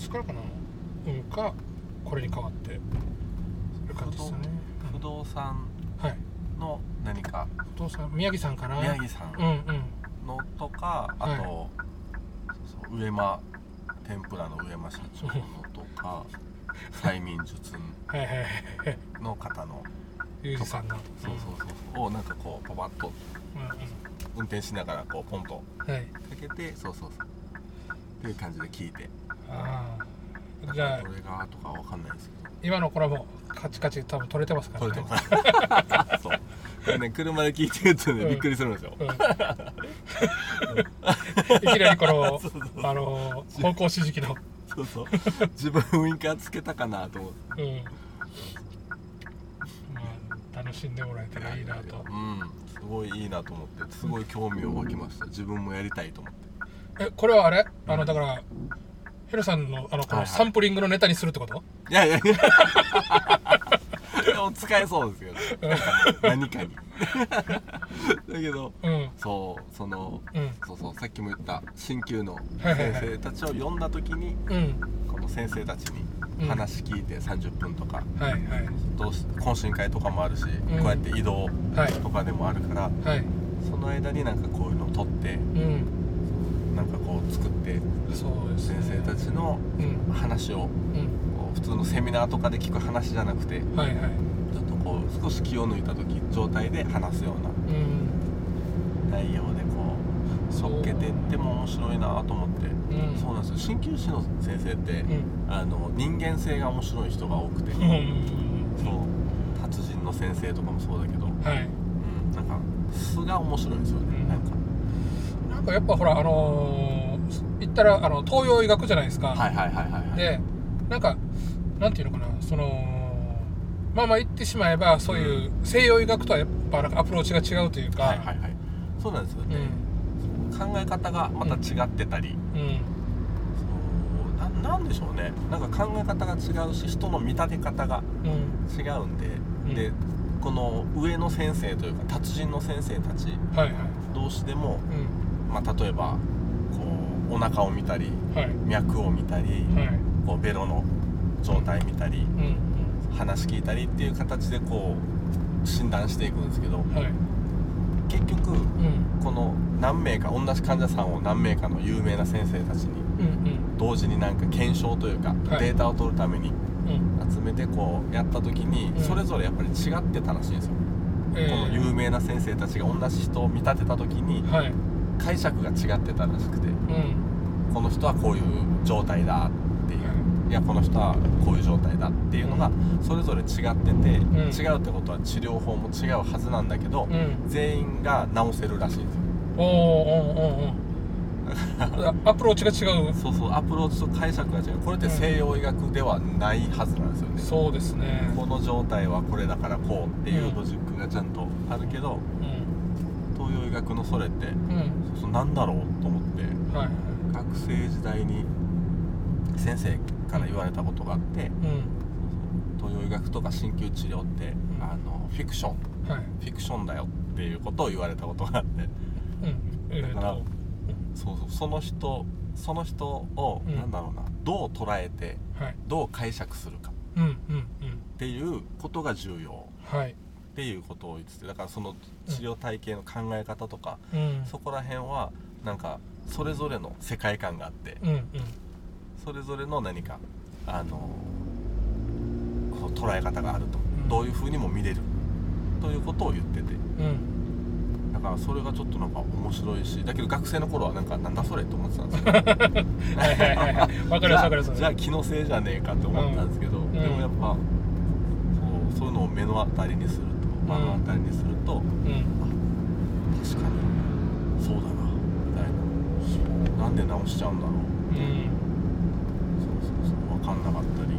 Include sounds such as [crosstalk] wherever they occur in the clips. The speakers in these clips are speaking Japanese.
つからかな？うんかこれに変わってそういう感じですよね不動産はい。の何か。不動産宮城さんかな宮城さうんんうん。のとか、あと、はい。そう上間天ぷらの上間社長のとか催眠術はいはいはいの方のゆうじさんのそうそうそうをなんかこうパパッとうんうん運転しながらこうポンとはいかけてそうそうそうっていう感じで聞いてああだじゃあからどれがとかわかんないですけど。今のこれはもうカチカチ多分取れてますからね。これとか [laughs] そう。これね車で聞いてるとね、うん。びっくりするんですよ、うん。いきなりこのあの方向指示器の。そうそう。自分ウインカーつけたかなと思って。うん。まあ楽しんでもらえたらいいなと。うん。すごいいいなと思って。すごい興味を湧きました。自分もやりたいと思って。えこれはあれ？あのだからヘルさんのあのこのサンプリングのネタにするってこと、いやいや。[laughs] いや使えそうですよねなんかね。何かに。[laughs] だけどうん。そうそのうん。そうそうさっきも言った鍼灸のはいはいはい。先生たちを呼んだ時にうん。この先生たちに話聞いて30分とか、はいはい。どうし懇親会とかもあるし、ん。こうやって移動はい。とかでもあるからはい。その間になんかこういうのを撮ってうんなんかこう作ってそうですね先生たちのうん。話をうん。こう普通のセミナーとかで聞く話じゃなくてはいはい。ちょっとこう少し気を抜いた時状態で話すようなうん。内容でこうそっけていっても面白いなと思って、うん。そうなんですよ。鍼灸師の先生って、うん。あの人間性が面白い人が多くて、うん。そう。達人の先生とかもそうだけど、はい。うん、なんか素が面白いんですよね、うん。なんかなんかやっぱほらあのー言ったらあの東洋医学じゃないですか、はいはいはいはいはい。でなんかなんていうのかなそのまあまあ言ってしまえばそういう西洋医学とはやっぱなんかアプローチが違うというか、はいはいはい。そうなんですよね、考え方がまた違ってたり、うん。うん。ななんでしょうね。なんか考え方が違うし人の見立て方がうん違うん。で、うん。でこの上の先生というか達人の先生たちはいはい。同士でも、うんまあ、例えばこうお腹を見たりはい。脈を見たり、はい。こうベロの状態見たりうん話聞いたりっていう形でこう診断していくんですけどうんはい。結局うん。この何名か同じ患者さんを何名かの有名な先生たちにうん同時になんか検証というか、はい。データを取るためにうん。うん集めてこうやった時にうん。それぞれやっぱり違ってたらしいんですよ、え。この有名な先生たちが同じ人を見立てた時にはい解釈が違ってたらしくてうん。この人はこういう状態だっていういやこの人はこういう状態だっていうのがそれぞれ違ってて、ん。違うってことは治療法も違うはずなんだけど、うん。全員が治せるらしいんですよ。おーおーおーおー。[laughs] アプローチが違う。そうそうアプローチと解釈が違う。これって西洋医学ではないはずなんですよね、そうですね。この状態はこれだからこうっていうロジックがちゃんとあるけど、うん東洋医学のそれってうんそうそうなんだろうと思ってはい学生時代に先生から言われたことがあってうん東洋医学とか鍼灸治療ってうんあのフィクションはいフィクションだよっていうことを言われたことがあってうんだからそうそうその人その人を、うんなんだろうなどう捉えてはいどう解釈するかっていうことが重要はいっていうことを言っててだからその治療体系の考え方とか、うん。そこら辺はなんかそれぞれの世界観があってうんうん。それぞれの何かあの捉え方があると、ん。どういうふうにも見れるということを言ってて。うん。だからそれがちょっとなんか面白いしだけど学生の頃はなんかなんだそれって思ってたんですよ。はいはいはいはい。わかりますわかります。じゃあじゃあ気のせいじゃねえかって思ったんですけど、ん。でもやっぱそうそういうのを目の当たりにすると目の当たりにすると、うん。確かに。そうだなみたいな。なんで直しちゃうんだろううん。そうそうそう。分かんなかったり。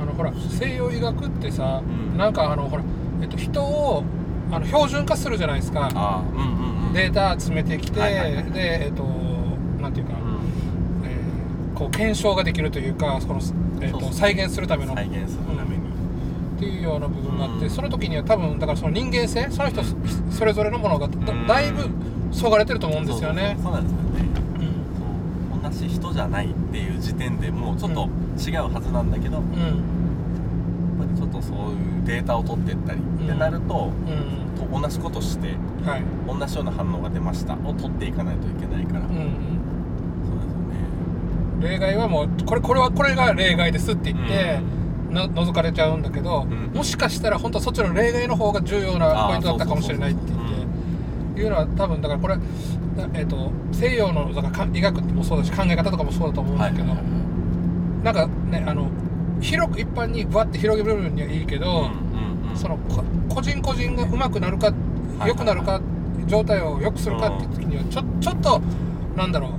あのほら西洋医学ってさ、うん。なんかあのほら、えっと、人をあの標準化するじゃないですか。うんうんうん。データ集めてきて、はいはいはいでえっ、となんていうか、うん。えーこう検証ができるというかその、えーと再現するためのっていうような部分があって、うん。その時には多分だからその人間性その人うんそれぞれのものがだいぶそがれてると思うんですよね。そうなんですよね。うん。同じ人じゃないっていう時点でもうちょっと違うはずなんだけど、やっうんぱりちょっとそういうデータを取っていったり、ってなるとうん。と同じことしてはい。同じような反応が出ました。を取っていかないといけないから、うんうん。そうですよね。例外はもうこれこれはこれが例外ですって言って、な除かれちゃうんだけど、ん。もしかしたら本当はそっちの例外の方が重要なポイントだったかもしれないって言っていうのは多分だからこれ、えー、と西洋のだからか医学もそうだし考え方とかもそうだと思うんだけど、なんかねあの広く一般にぶわって広げる分にはいいけど、うんうんうん。そのこ個人個人が上手くなるかはい。良くなるか、状態を良くするかっていう時にはちょちょっとなんだろう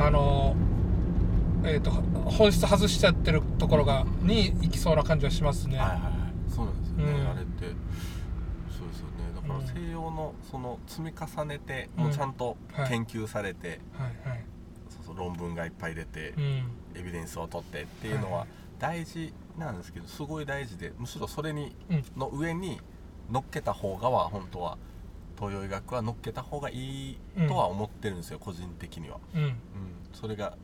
あのえー、と本質外しちゃってるところがに行きそうな感じはしますね。はいはいはい。そうなんですよね、うん。あれって。そうですよね。だからうん。西洋のその積み重ねて、うんもうちゃんとはい研究されて、はいはい。そうそう論文がいっぱい出て、うん。エビデンスを取ってっていうのははい。大事なんですけどすごい大事でむしろそれにうんの上に乗っけた方がは本当は東洋医学は乗っけた方がいいとは思ってるんですよ、個人的には、うん。うん、それが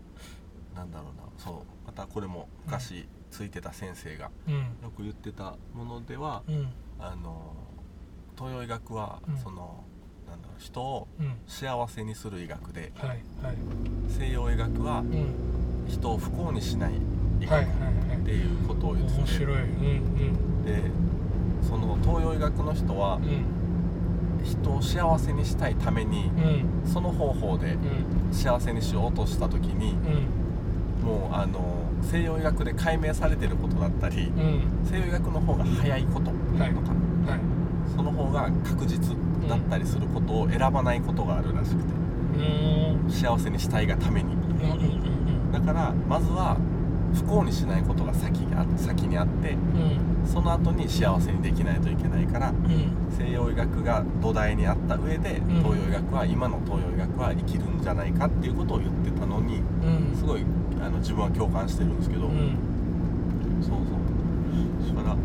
なんだろうな。そう。またこれも昔ついてた先生がうん。よく言ってたものでは、うん。あの東洋医学は、うん。そのなんだろう人をうん。幸せにする医学ではいはい。西洋医学はうん。人を不幸にしない医学っていうことを言ってて、面白い。うんでその東洋医学の人はうんうん。人を幸せにしたいためにうん。その方法でうん。幸せにしようとした時にうんもうあの西洋医学で解明されてることだったりうん。西洋医学の方が早いこととか、はい。はい。その方が確実だったりすることを選ばないことがあるらしくてうーん。幸せにしたいがために。うんだからまずは不幸にしないことが先にあ先にあってうん。その後に幸せにできないといけないからうん。西洋医学が土台にあった上でん。東洋医学は今の東洋医学は生きるんじゃないかっていうことを言ってたのにうん。すごいあの自分は共感してるんですけど、うん。そうそう。だからそう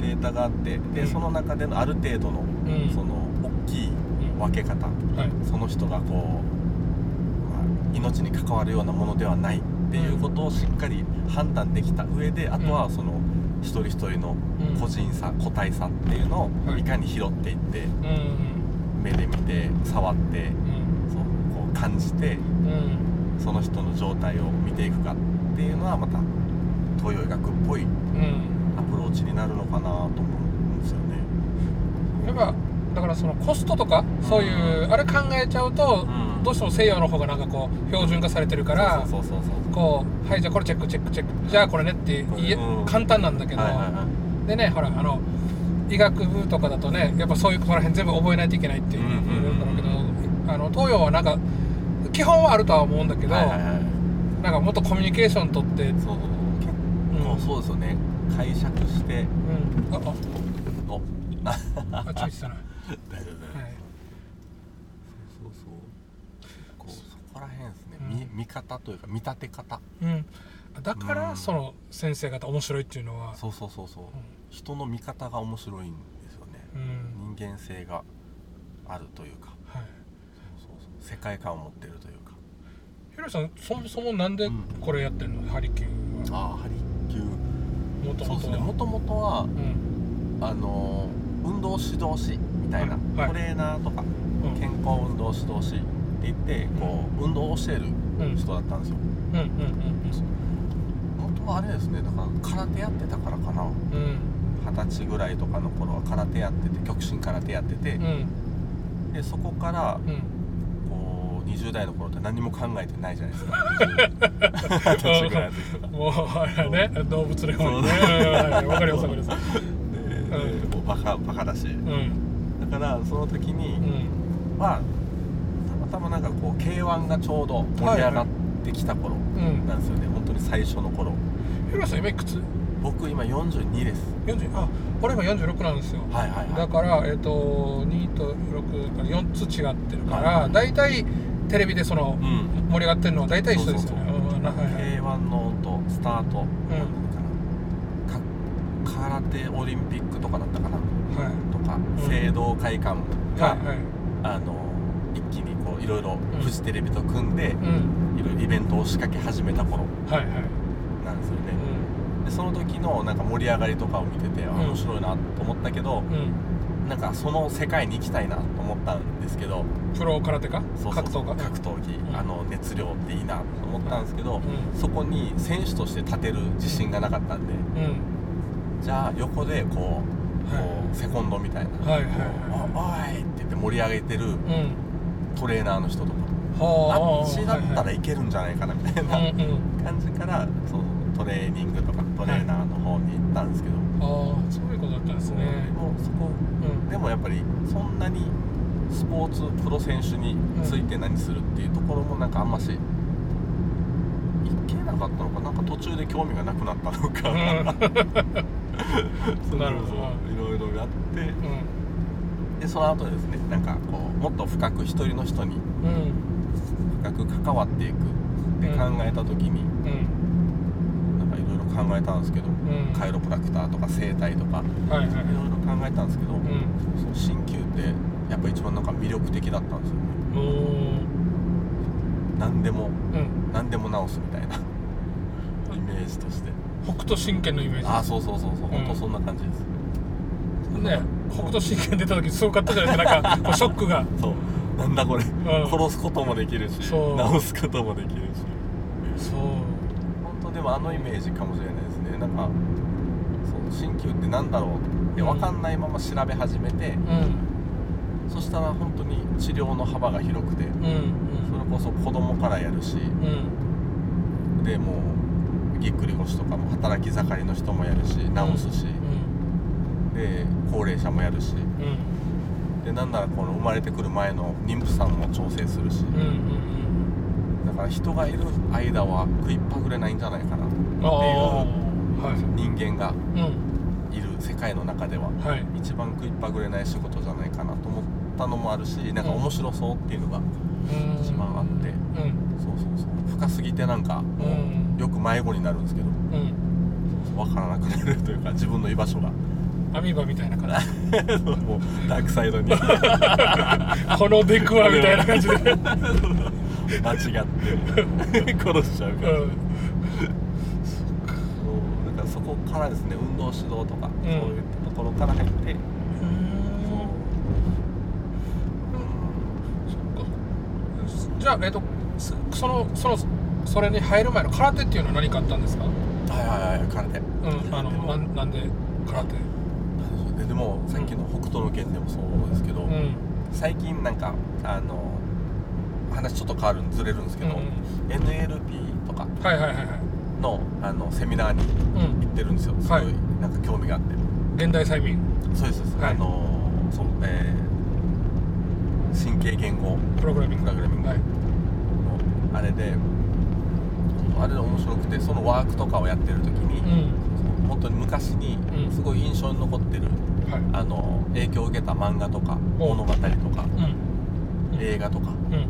データがあって。でうん。その中でのある程度のうん。その大きい分け方。はい。その人がこう、まあ、命に関わるようなものではないっていうことをしっかり判断できた上であとはその一人一人のうん。個人差個体差っていうのはい。をいかに拾っていってうん。目で見て触ってうん。そうこう感じてうんその人の状態を見ていくかっていうのはまた東洋医学っぽいうん。アプローチになるのかなと思うんですよね。やっぱだからそのコストとかそういうあれ考えちゃうとうん。どうしても西洋の方がなんかこう標準化されてるからこうはいじゃあこれチェックチェックチェック。じゃあこれねって言えうん。簡単なんだけど。はいはいはい。でねほらあの医学部とかだとねやっぱそういうここら辺全部覚えないといけないっていううんうだろうけどあの東洋はなんか基本はあるとは思うんだけどはいはいはい。なんかもっとコミュニケーション取ってそう結構そうですよね。解釈して。うん。あおあ。あちょいしたな大丈夫はい。そうそうこう。そこら辺ですね、うん。見見方というか見立て方。うん。だからうん。その先生方面白いっていうのはそうそうそうそう、人の見方が面白いんですよね。うん。人間性があるというか世界観を持ってるというか。ヒロさんそもそもなんでうん。これやってんの？ハリキューは。ああハリキュー。もともとはねもともとはうん。あのー運動指導士みたいな、はい。トレーナーとかうん。健康運動指導士って言ってこう運動を教えるうん。人だったんですよ。うんうん元はあれですね。だから空手やってたからかな。うん。うん二十歳ぐらいとかの頃は空手やってて極真空手やってて。うん。うんでそこから20代の頃って何も考えてないじゃないですか。二十歳ぐらいの時とか。[laughs] もうあれね動物のようにねかりますわかります。バカバカだし。うん。だからその時にうん。はたまたまなんかこう k 1がちょうど盛り上がってきた頃うんなんですよね、本当に最初の頃。ヒロさん今いくつ？僕今42です。40あ俺今46なんですよ。はいはいはい。だから、えっと2と64つ違ってるから、はい。大体テレビでその、うん。盛り上がってるのは大体一緒ですよね。そうそうう。んはいはい。K1 のとスタート、か空手オリンピックとかだったかな。はい。とか、うん。聖堂会館が、はいはい。あの一気にこういろいろうんフジテレビと組んで、うん。いろいろイベントを仕掛け始めた頃。なんですよね、うでその時のなんか盛り上がりとかを見てて、面白いなと思ったけど、んうん。なんかその世界に行きたいな。と思ったんですけどプロ空手かそうそうそう格闘家？格闘技、うん。あの熱量っていいなと思ったんですけど、うん。そこに選手として立てる自信がなかったんで、うん。じゃあ横でこう,、はい。こうセコンドみたいな「はいはい。おおい!」って言って盛り上げてるうん。トレーナーの人とか、はあ。っちだったらいいけるんじゃないかなみたいなはい感じからそうトレーニングとかトレーナーの方に行ったんですけど、ああそういうことだったんですね。でもそこうん。でもやっぱりそんなにスポーツプロ選手について何するっていうところもなんかあんましいけなかったのかなんか途中で興味がなくなったのか、[laughs] そうなるほど。いろいろやってうん。でその後ですねなんかこうもっと深く一人の人にうん。深く関わっていくって考えた時に、うん。なんかいろいろ考えたんですけど、ん。カイロプラクターとか整体とかはいろいろ考えたんですけど、うん。その鍼灸ってやっぱ一番なんか魅力的だったんですよ。ね何でもうん。何でも治すみたいな。イメージとして。北斗神拳のイメージ。ああそうそうそうそう、うん。本当そんな感じです。ね。北斗神拳出た時すごかったじゃないですか。なんかショックが。そう。なんだこれ、ん。殺すこともできるしそう。治すこともできるし。そう。本当でもあのイメージかもしれないですね。なんかそう鍼灸ってなんだろう。ってうん分かんないまま調べ始めて、うんそしたら本当に治療の幅が広くてうんそれこそ子供からやるしうん。でもうぎっくり腰とかも働き盛りの人もやるし治すし、で高齢者もやるしうん。うんでなんならこの生まれてくる前の妊婦さんも調整するしうんうんだから人がいる間は食いっぱぐれないんじゃないかなっていうはい。人間がうん。いる世界の中でははい。一番食いっぱぐれない仕事じゃないかなと思ったのもあるしなんか面白そうっていうのがうん。一番あって。うん。そうそうそう。深すぎてなんかもうん。うよく迷子になるんですけど。うん。分からなくなるというか自分の居場所が。アミーバみたいな感じ。[laughs] もうダークサイドに。[laughs] この出くわみたいな感じで。間違って。殺しちゃうから、うん。そうだからそこからですね運動指導とか、ん。そういったところから入って、そっかじゃあえっとそそのそのそれに入る前の空手っていうのは何かあったんですか？はいはいはい空手。うんあのなんなんで空手？ででもさっきの北斗の拳でもそうですけど、うん。最近なんかあの話ちょっと変わるずれるんですけど、うん NLP とかはいはいはいはい。のあのセミナーにうん。行ってるんですよ。すごい、はい。なんか興味があって。現代催眠。そうですそうです、はい。あのそうえー神経言語。プログラミングプログラミング。はあれであれで面白くてそのワークとかをやってる時に、うん。本当に昔にうんすごい印象に残ってる、はい。あの影響を受けた漫画とかお物語とかうん。映画とか。うんうん。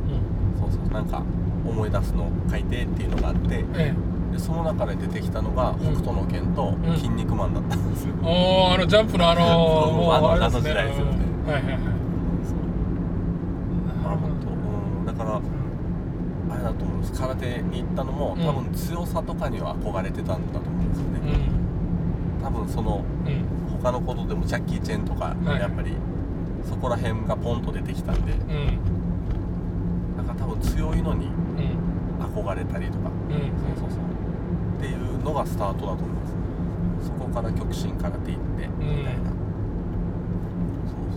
そうそう。なんか思い出すのを書いてっていうのがあってえでその中で出てきたのがん。北斗の拳とうん。筋肉マンだったんですよ、えおおあのジャンプのあの [laughs] あのあれですあの時代ですよね。うん。はいはいはいまあ本当うんだからあれだと思うんです空手に行ったのもうん。多分強さとかには憧れてたんだと思うんですよね、うん。多分そのうん。他のことでもジャッキー・チェンとかはい。やっぱりそこら辺がポンと出てきたんで。うん。なんか多分強いのにうん。憧れたりとか。うん。そうそうそう。っていうのがスタートだと思います。そこから極真空手行ってみたいな、そう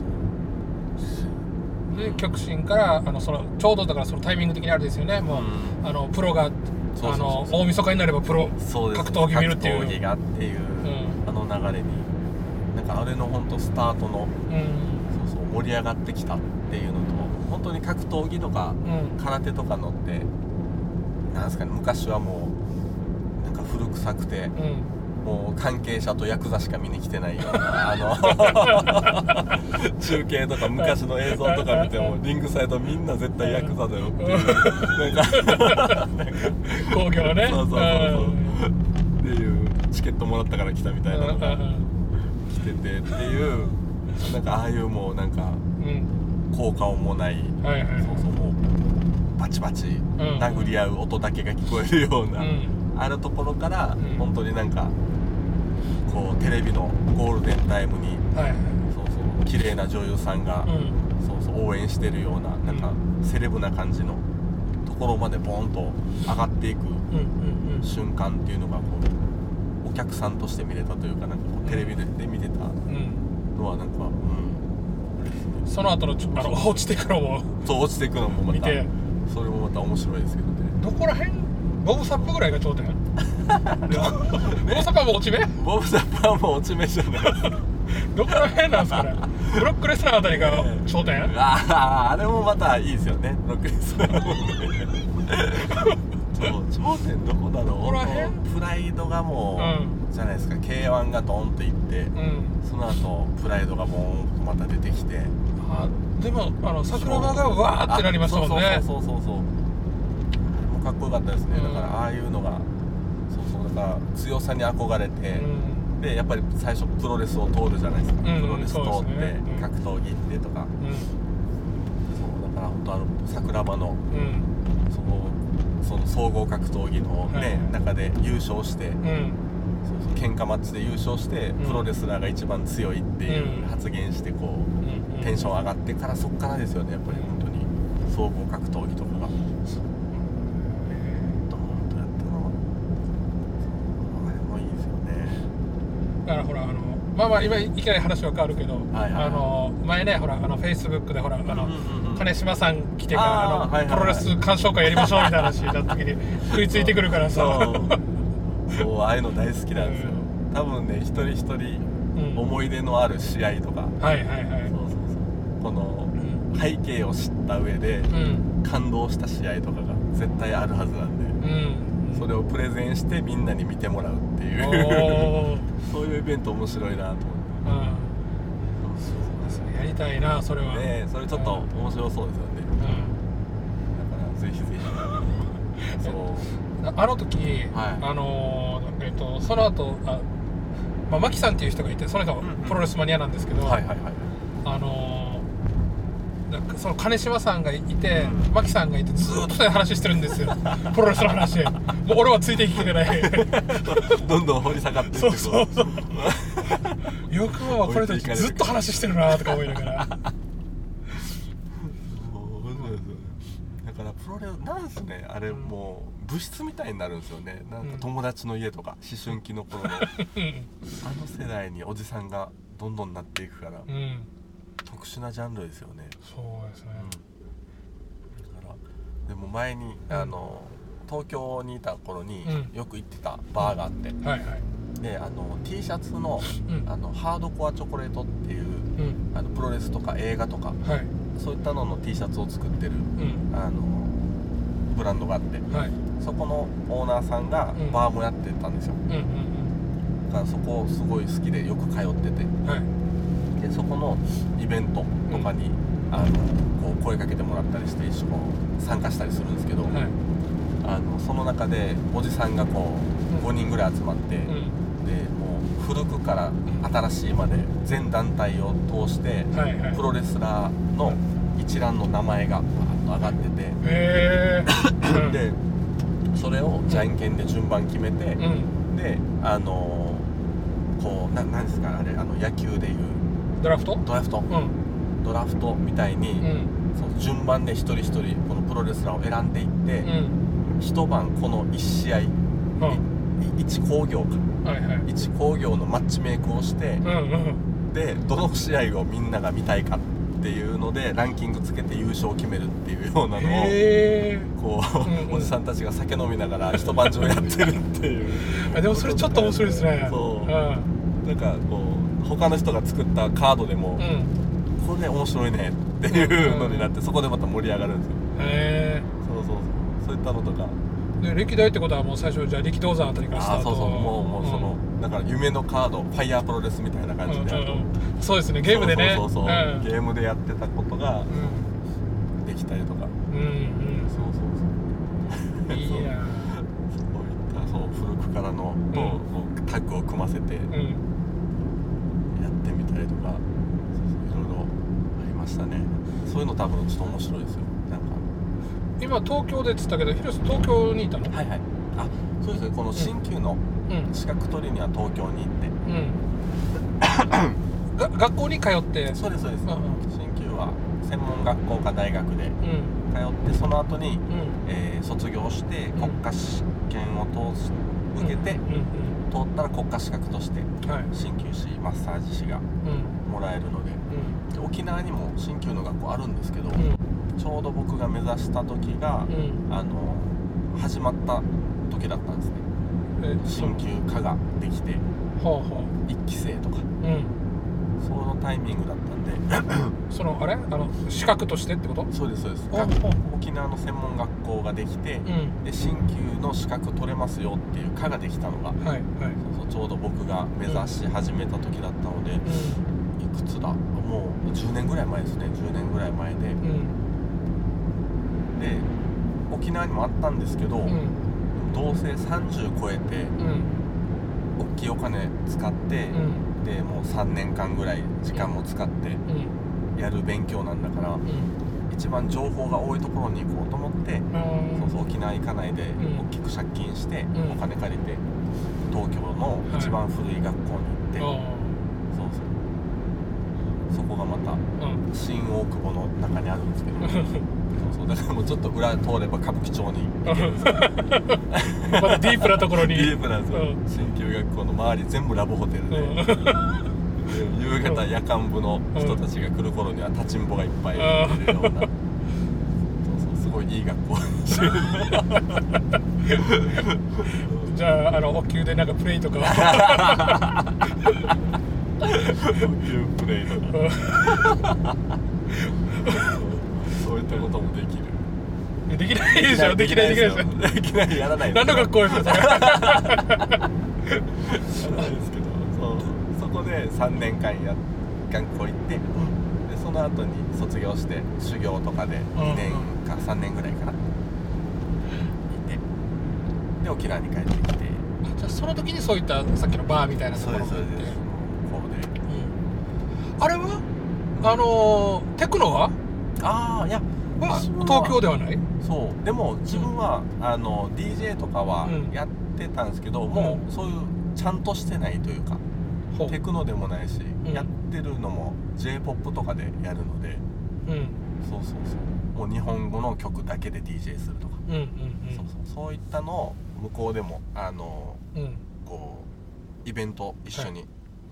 で極真からあのそのちょうどだからそのタイミング的にあれですよね。もう、うん。あのプロがあの大晦日になればプロそうです。格闘技見るっていう。格闘技がっていう、ん。あの流れに。なんかあれの本当スタートのうん。そうそう盛り上がってきたっていうのと本当に格闘技とかうん。空手とかのってなんですかね昔はもうなんか古臭くてうんもう関係者とヤクザしか見に来てないようなあの [laughs] 中継とか昔の映像とか見てもリングサイドみんな絶対ヤクザだよっていうなんか [laughs] 工業ね。そうそうそうそう。っていうチケットもらったから来たみたいなのが来ててっていうなんかああいうもうなんかうん。効果音もないはいはいそうそうもうバチバチ殴り合う音だけが聞こえるような、うんあるところから、ん。本当になんかこうテレビのゴールデンタイムにはいはい。そうそう綺麗な女優さんが、うん。そうそう応援してるようななんかセレブな感じのところまでボーンと上がっていく瞬間っていうのがこうお客さんとして見れたというかなんかこうテレビでで見てたうんのはなん。かうんその後のちょあの落ちてくのもそう落ちていくのもまたそれもまた面白いですけどね。どこら辺ボブサップぐらいが頂点ボブサップはもう落ち目？ボブ・ザッパーも落ち目じゃない。どこら辺なんですかね？ブロックレスナーあたりが頂点あああれもまたいいですよね。ロックレスラーも頂点どこだろう？プライドがもう、うじゃないですか。k 1がドンといって、うん。その後プライドがボーンとまた出てきて。あでもあの桜庭がわーってなりましたもんね。あそうそうそうそうそうかっこよかったですね、うん。だからああいうのがそうそうだから強さに憧れて、うん。でやっぱり最初プロレスを通るじゃないですか、うんプロレス通って、格闘技行ってとか。うそうだから本当あの桜庭のそのその総合格闘技のね、はい中で優勝して、うん。そうそう喧嘩マッチで優勝して、うん。プロレスラーが一番強いっていううん。発言してこう、うんテンション上がってからそっからですよねやっぱり本当に。総合格闘技とかがドーンとやったのはそうあれもいいですよねだからほらあのまあまあ今いきなり話は変わるけど、はいはいあの前ねほらあのフェイスブックでほらあの、金島さん来てからあの、はいはいはい。プロレス鑑賞会やりましょうみたいな話になった時に [laughs] 食いついてくるからさ。そう。そうああいうの大好きなんですよ。多分ね一人一人うん。思い出のある試合とか、はいはいはい。そうそうそう。このうん。背景を知った上でうん。感動した試合とかが絶対あるはずなんで。うん。それをプレゼンしてみんなに見てもらうっていうそういうイベント面白いなと思って。うん。それやりたいなそれは。ねえそれちょっと面白そうですよね。うん。だからぜひぜひ。そうああの時、はい。あのーえっとその後あまあマキさんっていう人がいてその人はうんうん。プロレスマニアなんですけど、はいはいはいあのその金島さんがいて、うんマキさんがいてずーっとそういう話してるんですよ。[laughs] プロレスの話。もう俺はついていけてない。[laughs] どんどん掘り下がってそう。そうそうう。[laughs] よくはこれとずっと話してるなとか思いながら。だからプロレスなんすね。あれもう物質みたいになるんですよね。なんか友達の家とか思春期の頃の。あうん。の世代におじさんがどんどんなっていくから。うん特殊なジャンルですよね。そうですね。だからでも前にうん。あの東京にいた頃にうん。よく行ってたバーがあって。はいはい。であの T シャツのうん。あのハードコアチョコレートっていううん。あのプロレスとか映画とかはい。そういったのの T シャツを作ってるうん。あのブランドがあって。はい。そこのオーナーさんがうん。バーもやってたんですよ。うんうんだからそこすごい好きでよく通ってて。うんはいでそこのイベントとかに、あのこう声かけてもらったりして一緒こう参加したりするんですけど、はい。あのその中でおじさんがこううん。5人ぐらい集まって、うん。でもう古くから新しいまで全団体を通してはいはい。プロレスラーの一覧の名前がバーッと上がってて [laughs] でそれをじゃんけんで順番決めて、うん。であのこうななんですかあれあの野球でいうドラフト？ドラフト、うん。ドラフトみたいに、うん。そう順番で一人一人このプロレスラーを選んでいって、うん。一晩この1試合、うん。1工業か。はいはい。1工業のマッチメイクをしてう、んうんでどの試合をみんなが見たいかっていうのでランキングつけて優勝を決めるっていうようなのをこう、うんうん。おじさんたちが酒飲みながら一晩中やってるっていう。あでもそれちょっと面白いですね。そう。うん。なんかこう他の人が作ったカードでも、うん。これ面白いねっていうのになってそこでまた盛り上がるんですよ。へえそうそうそう。そういったのとか。で歴代ってことはもう最初じゃあ力道山あたりからスタート。そうそうもうもうその、だから夢のカードファイヤープロレスみたいな感じで、うんうんうん。そうですね。ゲームでね。そうそうそう、うん。ゲームでやってたことがうできたりとか、んうん。そうそうそう。うんい [laughs] そう。やそういったそう古くからのうタッグを組ませて。やうんってみたりとか、そうそういろいろありましたね。そういうの多分ちょっと面白いですよ。なんか。今東京でっつったけど広瀬東京にいたの？はいはい。あそうですね。この新旧のうん。資格取りには東京に行って。うん。が学校に通って？そうですそうです、うんうん。新旧は専門学校か大学でうん。通ってその後に、うん。えー卒業して国家試験を通し受けて、うん通ったら国家資格としてうんはい。鍼灸師マッサージ師がうん。もらえるのでで沖縄にも鍼灸の学校あるんですけど、うん。ちょうど僕が目指した時が、うん。あの始まった時だったんですね。え鍼灸科ができてほうほ1期生とか。そのタイミングだったんで。[coughs] そのあれ？あの資格としてってこと？そうですそうです。沖縄の専門学校ができて、うん。で鍼灸の資格取れますよっていう科ができたのがはいはい。そうそうちょうど僕が目指し始めた時だったので、ういくつだ？もう10年ぐらい前ですね。10年ぐらい前で、んうん。で沖縄にもあったんですけど、うん。どうせ30超えてうん。大きいお金使って、うん。でもう3年間ぐらい時間も使ってうん。やる勉強なんだから、うん。一番情報が多いところに行こうと思って、うん。そうそう沖縄行かないでん。大きく借金して、うん。お金借りて東京の一番古い学校に行って、こがまたん。新大久保の中にあるんですけど。[laughs] そうそうだからもうちょっと裏通れば歌舞伎町に行けるんですよ。まだディープなところに。ディープなんですよ。うん。新旧学校の周り全部ラブホテルで、うん。夕方夜間部の人たちが来る頃には立ちんぼがいっぱいいるような、そうそうすごいいい学校。[laughs] じゃああのお給でなんかプレイとか [laughs] プレイとかそういったこともできるできないでしょできないできないでしょできないやらない何の学校ですかやらないですけどそうそこで3年間や学校行ってでその後に卒業して修行とかで2年か3年ぐらいかないてで沖縄に帰ってきて。じゃあその時にそういったさっきのバーみたいなところに行って。こうでうんあれは？あのーテクノは？ああいやは東京ではない？そう。でも自分は、あの DJ とかはうん。やってたんですけど、もうそういうちゃんとしてないというかほう。テクノでもないし、うん。やってるのも j p o p とかでやるのでうん。そうそうそう。もう日本語の曲だけで DJ するとか、うんうんそうそう。そういったのを向こうでもあのうんうん。こうイベント一緒に、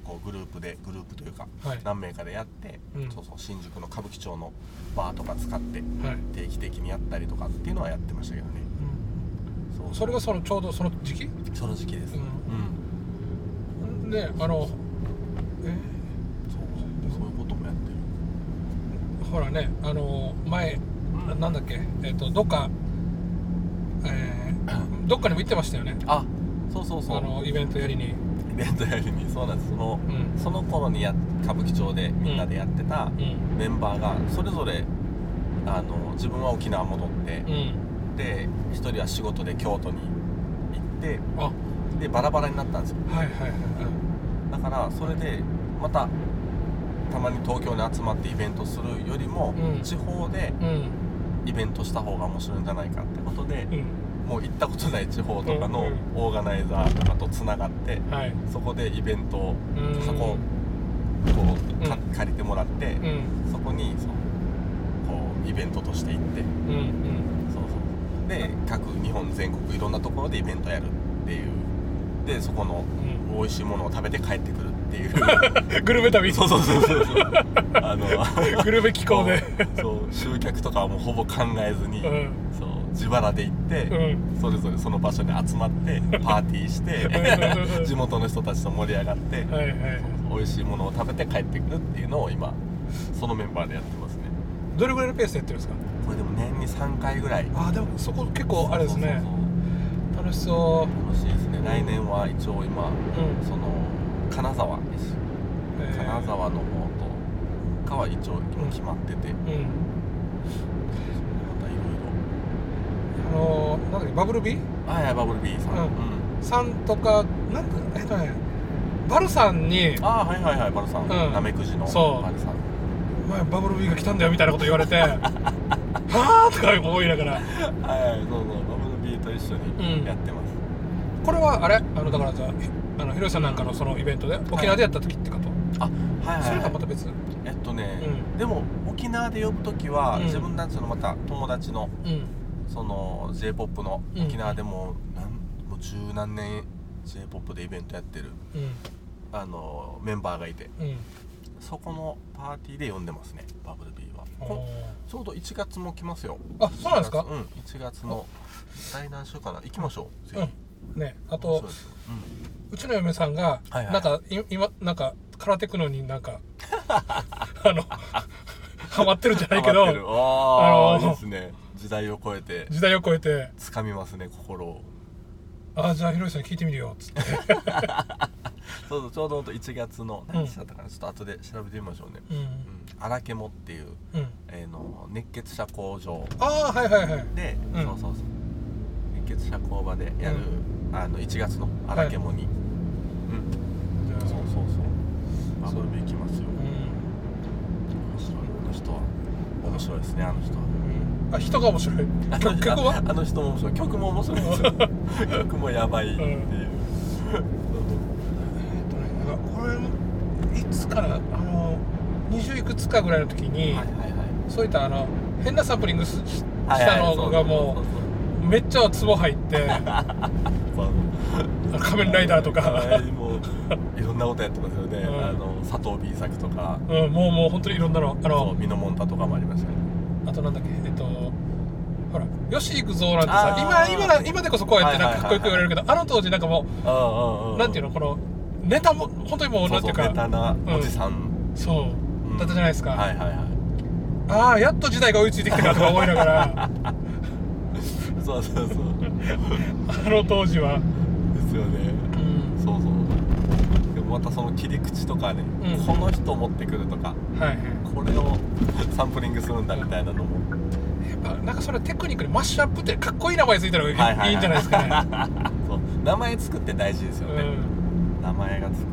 こうグループでグループというかはい。何名かでやって、うん。そうそう新宿の歌舞伎町のバーとか使ってはい。定期的にやったりとかっていうのはやってましたけどね。そう。それがそのちょうどその時期？その時期です、ううん。であのえ？そう。そういうこともやってる。ほらねあの前ななんだっけ？えっ、とどっかえー [coughs] どっかにも行ってましたよね。あそうそうそう。あのイベントやりにイベントやりにそうなんです。そのうん。その頃にや歌舞伎町でみんなでやってたうん。メンバーがそれぞれあの自分は沖縄戻ってうん。で一人は仕事で京都に行ってあ。でバラバラになったんですよ。はいはいはい。だからそれでまたたまに東京に集まってイベントするよりも、うん。地方でうん。イベントした方が面白いんじゃないかってことで、うんもう行ったことない地方とかのオーガナイザーとかとつながって、はい。そこでイベントをうん。箱をこうん。借りてもらって、うん。そこにそうこうイベントとして行ってうんうん。そうそう。で各日本全国いろんなところでイベントやるっていう。でそこのう美味しいものを食べて帰ってくるっていう。ん [laughs] グルメ旅。そうそうそうそう。そうあの [laughs] グルメ機構で。そう集客とかはもうほぼ考えずに、うん。そう自腹で行って、うん。それぞれその場所に集まって [laughs] パーティーして [laughs] 地元の人たちと盛り上がって、はいはい美味しいものを食べて帰ってくるっていうのを今そのメンバーでやってますね。どれぐらいのペースでやってるんですか？これでも年に3回ぐらい。ああでもそこ結構あれですね。楽しそ楽しいですね。来年は一応今ううん。その金沢です。えー。金沢の方とかは一応今決まってて、まうんたいろいあのー、なんだっけバブルビー？ろはいはいバブルビーさん、うん。うん。さんとかなんだえっとねバルさんにああはいはいはいバルさん、うん。なめくじのそう。バルさん「お前バブルビーが来たんだよ」みたいなこと言われて「[laughs] はあ?」とか思いながら。はいはいそうそうバブルビーと一緒うん。にやってます、これはあれ？あのだからじゃあひあのひろしさんなんかのそのイベントで沖縄でやった時ってこと、あはいはいそれはいがまた別？えっとね、うん。でも沖縄で呼ぶ時は、うん。自分たちのまた友達のうんその j p o p のうん。沖縄でも,、なんもう十何年 j p o p でイベントやってるうん。あのメンバーがいて。うん。そこのパーティーで呼んでますねバブルビーは。こちょうど1月も来ますよ。あそうなんですか？うん1月の第何週かな。行きましょうぜひ。うん。ねあとですよ。うちの嫁さんが、はいはい。なんかい今なんか空手くのになんか [laughs] あのハマってるんじゃうんないけど。あのね時代を超えて時代を超えて。掴みますね心を「あじゃあひろしさんに聞いてみるよ」っつって。[laughs] そうそうちょうどほんと1月の何日だったかな、ちょっと後で調べてみましょうね。うん。うん。荒獣っていう、うん。えーの熱血者工場。ああはいはいはい。で、うん。そうそうそう。熱血者工場でやる、あの1月の荒獣に、うん。そうそうそう。バブルビー行きますよ。うん。面白い。人は。面白いですねあの人は。うんあ人が面白い。曲曲は？ああの人も面白い。曲も面白いですよ。曲もやばいっていう、えっとねなんかこれいつからあの20いくつかぐらいの時に、はいはいはい。そういったあの変なサンプリングしたのがもうめっちゃツボ入って [laughs] 仮面ライダーとか、はいもういろんなことやってますよね、うん。あの佐藤 B 作とか。うん、もうもう本当にいろんなのあのミノモンタとかもありましたね。あとなんだっけえっとほら「よし行くぞ」なんてさ今今な今でこそこうやってなんかかっこよく言われるけど、あの当時なんかもうなんていうのこのネタも本当にもうそうんていうかベタなおじさん、そう。うん。だったじゃないですか、はいはいはい。ああやっと時代が追いついてきたかとか思いながら。[laughs] そうそうそう。[laughs] あの当時は、ですよね。うん、そうそう。でもまたその切り口とかね、うん。この人持ってくるとかはいはい。これをサンプリングするんだみたいなのもなんかそれテクニックにマッシュアップってかっこいい名前ついたらいい,、はいはいはい。いんじゃないですかね、[laughs] そう。名前作って大事ですよね、うん。名前がつく。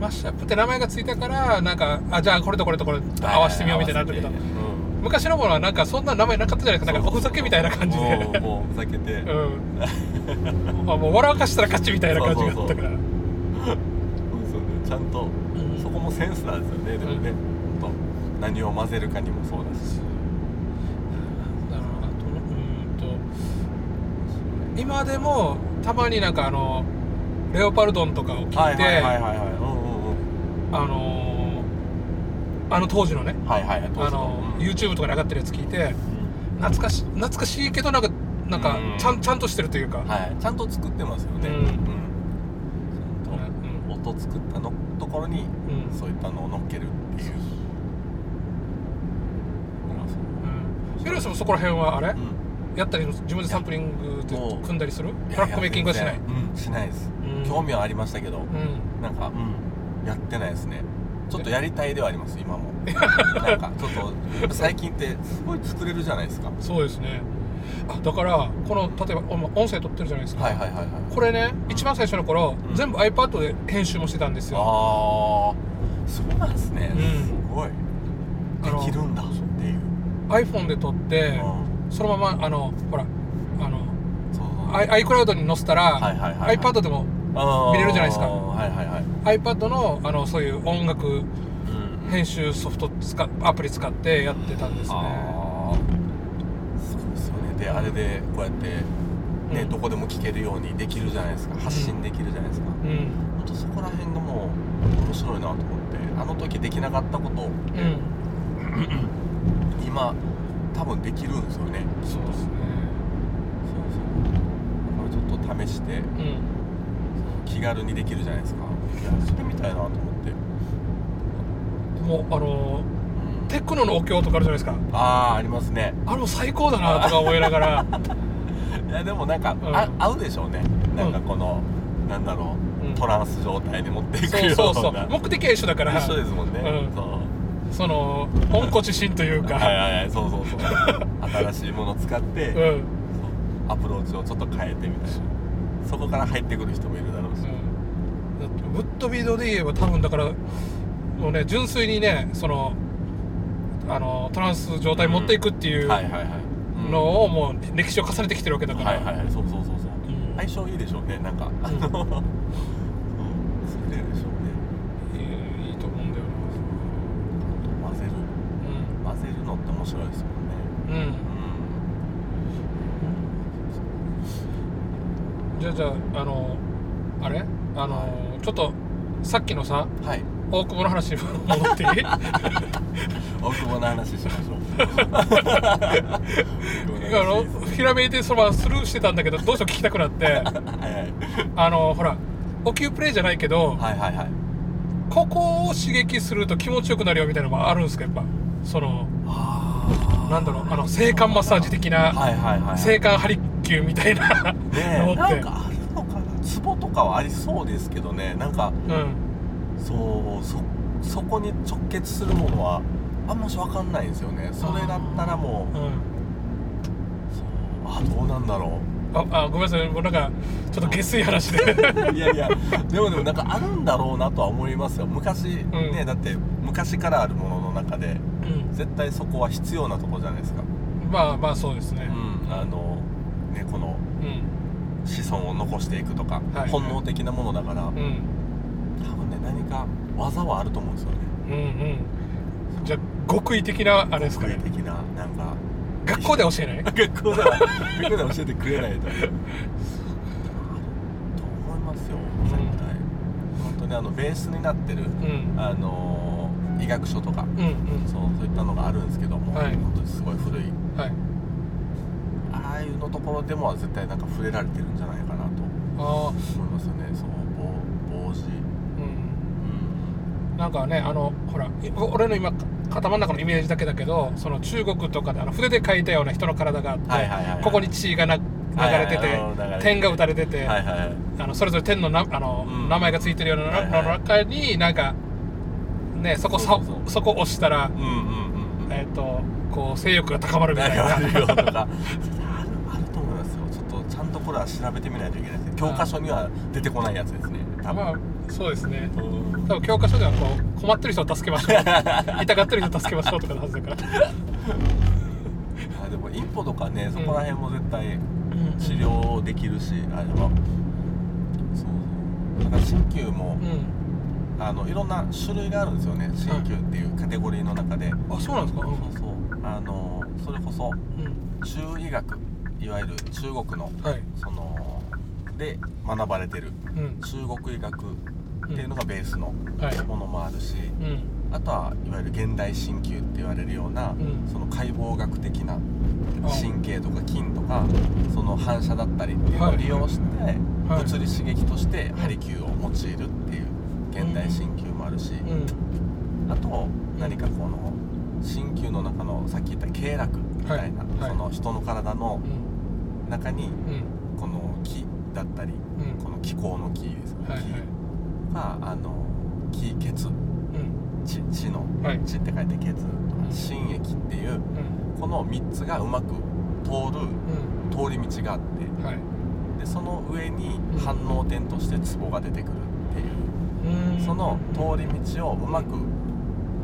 マッシュアップって名前がついたからなんかあじゃあこれとこれとこれ合わせてみようみたいになったけど、合わせて昔の頃はなんかそんな名前なかったじゃないですか。なんかおふざけみたいな感じで。もうもうふざけて、うん。あもう笑かしたら勝ちみたいな感じがあったから。そうですよね。ちゃんと、うん。そこもセンスなんですよね。でもね、ほんと。何を混ぜるかにもそうだしなるほどあとうんと今でもたまになんかあのレオパルドンとかを聞いて、はいはいはいはいはいうんうんあのーあの当時のねうんはいはいはいあのうん。YouTube とかに上がってるやつ聞いてうん。懐かし懐かしいけどなんかなんかうん。ちゃんちゃんとしてるというか、はい。ちゃんと作ってますよね。うん。と音作ったのところにうん。そういったのを乗っけるっていう。ヒロシもそこら辺はあれ、うんやったり自分でサンプリングで組んだりする？トラックメイキングはしない？うんしないです。うん。興味はありましたけどうん。なんかうん。やってないですね。ちょっとやりたいではあります今も。[laughs] なんかちょっと最近ってすごい作れるじゃないですか。そうですね。あだからこの例えばお音声撮ってるじゃないですか、はいはいはいはい。これね一番最初の頃、うん。全部 iPad で編集もしてたんですよ。ああそうなんですね、うん。すごい。できるんだっていう。iPhone で撮ってうんそのままあのほらあの iCloud に載せたら、はいはいはいはい。iPad でも見れるじゃないですか。はいはいはい。iPad のあのそういう音楽うん。編集ソフト使っアプリ使ってやってたんですね。ああすごいですよね。であれでこうやってね、うん。どこでも聞けるようにできるじゃないですか。発信できるじゃないですか、うん。ほんとそこら辺がもう面白いなと思ってあの時できなかったことをうん。今多分できるんですよねそうですね。そうそう。だからちょっと試してうん。気軽にできるじゃないですか。いやそれみたいなと思って、もうあのうん。テクノのお経とかあるじゃないですか。ああありますね。あれも最高だなとか思いながら。[laughs] いやでもなんか、うん。あ合うでしょうね。なんかこの、なんだろう、うん。トランス状態に持っていくそうようなそうそう。目的は一緒だから。一緒ですもんね、うん。そうその温故知新というか、はいはいはいそうそうそう。新しいものを使って、そううん。アプローチをちょっと変えてみたいな。そこから入ってくる人もいるだろうし、だってウッドビードで言えば多分だからもうね純粋にねそのあのトランス状態に持っていくっていうのをもう歴史を重ねてきてるわけだから、はいはいはいそうそうそうそう。うん。相性いいでしょうねなんか、あの [laughs] そう。作れるでしょうねいいいいと思うんだよ混ぜるな混ぜるのって面白いですもんね。うん、じゃあじゃああのあれ？あの、ちょっとさっきのさんはい。大久保の話に戻っていい？[laughs] 大久保の話しましょう。[laughs] あのひらめいてそのままスルーしてたんだけどどうしても聞きたくなって。はいはい。あのほらお給プレイじゃないけど、はいはいはい。ここを刺激すると気持ちよくなるよみたいなのがあるんですか？やっぱそのあなんだろうあの性感マッサージ的な、はいはいはい性感ハリキューみたいなねなんかあるのかなツボとかはありそうですけどね。なんかうん。そうそそこに直結するものはあんまし分かんないんですよね。それだったらもううん。あどうなんだろああごめんなさい。もうなんかちょっと下水話で。う [laughs] いやいやでもでもなんかあるんだろうなとは思いますよ。昔、ねだって昔からあるものの中で。うん絶対そこは必要なとこじゃないですか。まあまあそうですね。うんあのねこのうん。子孫を残していくとか、はい。本能的なものだから、うん。多分ね何か技はあると思うんですよね。うんうん。じゃあ極意的なあれですかね。具体的ななんか学校で教えない？[laughs] 学校では学校では教えてくれないと。[laughs] と思いますよ絶対、本当にあのベースになってるうん。あの医学書とかうんうん。そうそういったのがあるんですけども、はい。本当にすごい古い。はい。ああいうのところでも絶対なんか触れられてるんじゃないかなと思いますよね。その棒棒字うん。うん。なんかねあのほらい俺の今頭の中のイメージだけだけどその中国とかであの筆で描いたような人の体があって、はいはいはいはい。ここに血がな流れてて、はいはいあの流れてて。点が打たれてて、はいはいはい。あのそれぞれ点のなあの、うん。名前がついてるようなはいはいのの中になんかねそこさそう。そこ押したら、うんうんうんうん。えっ、とこう性欲が高まるみたいな。あるよと思いますよ。ちょっとちゃんとこれは調べてみないといけないですね。教科書には出てこないやつですね。多分、まあそうですね。うん。多分教科書ではこう困ってる人を助けましょう。[laughs] 痛がってる人を助けましょうとかのはずだから、あでも一歩とかねそこら辺も絶対うん。治療できるし、あれはそうそう。だから鍼灸もうあのいろんな種類があるんですよね。鍼灸っていうカテゴリーの中で、んあそうなんですか？そうそうあのそれこそうん、中医学いわゆる中国のはい。そので学ばれてる。うん。中国医学っていうのがベースのはい。ものもあるし、うん。あとはいわゆる現代鍼灸って言われるような、ん。その解剖学的なあ神経とか筋とかその反射だったりっていうのを利用して、はい。物理刺激としてハリキューを用いるっていう現代鍼灸もあるし、うん。あと何かこの鍼灸の中のさっき言った経絡みたいな、はい。はい。その人の体のうん。中にうん。この気だったり、うん。この気候の気ですよね、はい。はい。気があの気血。うん。血血のはい。血って書いて血。とかうん。心液っていううん。この3つがうまく通るうん。通り道があってはい。でその上にうん。反応点としてツボが出てくるその通り道をうまく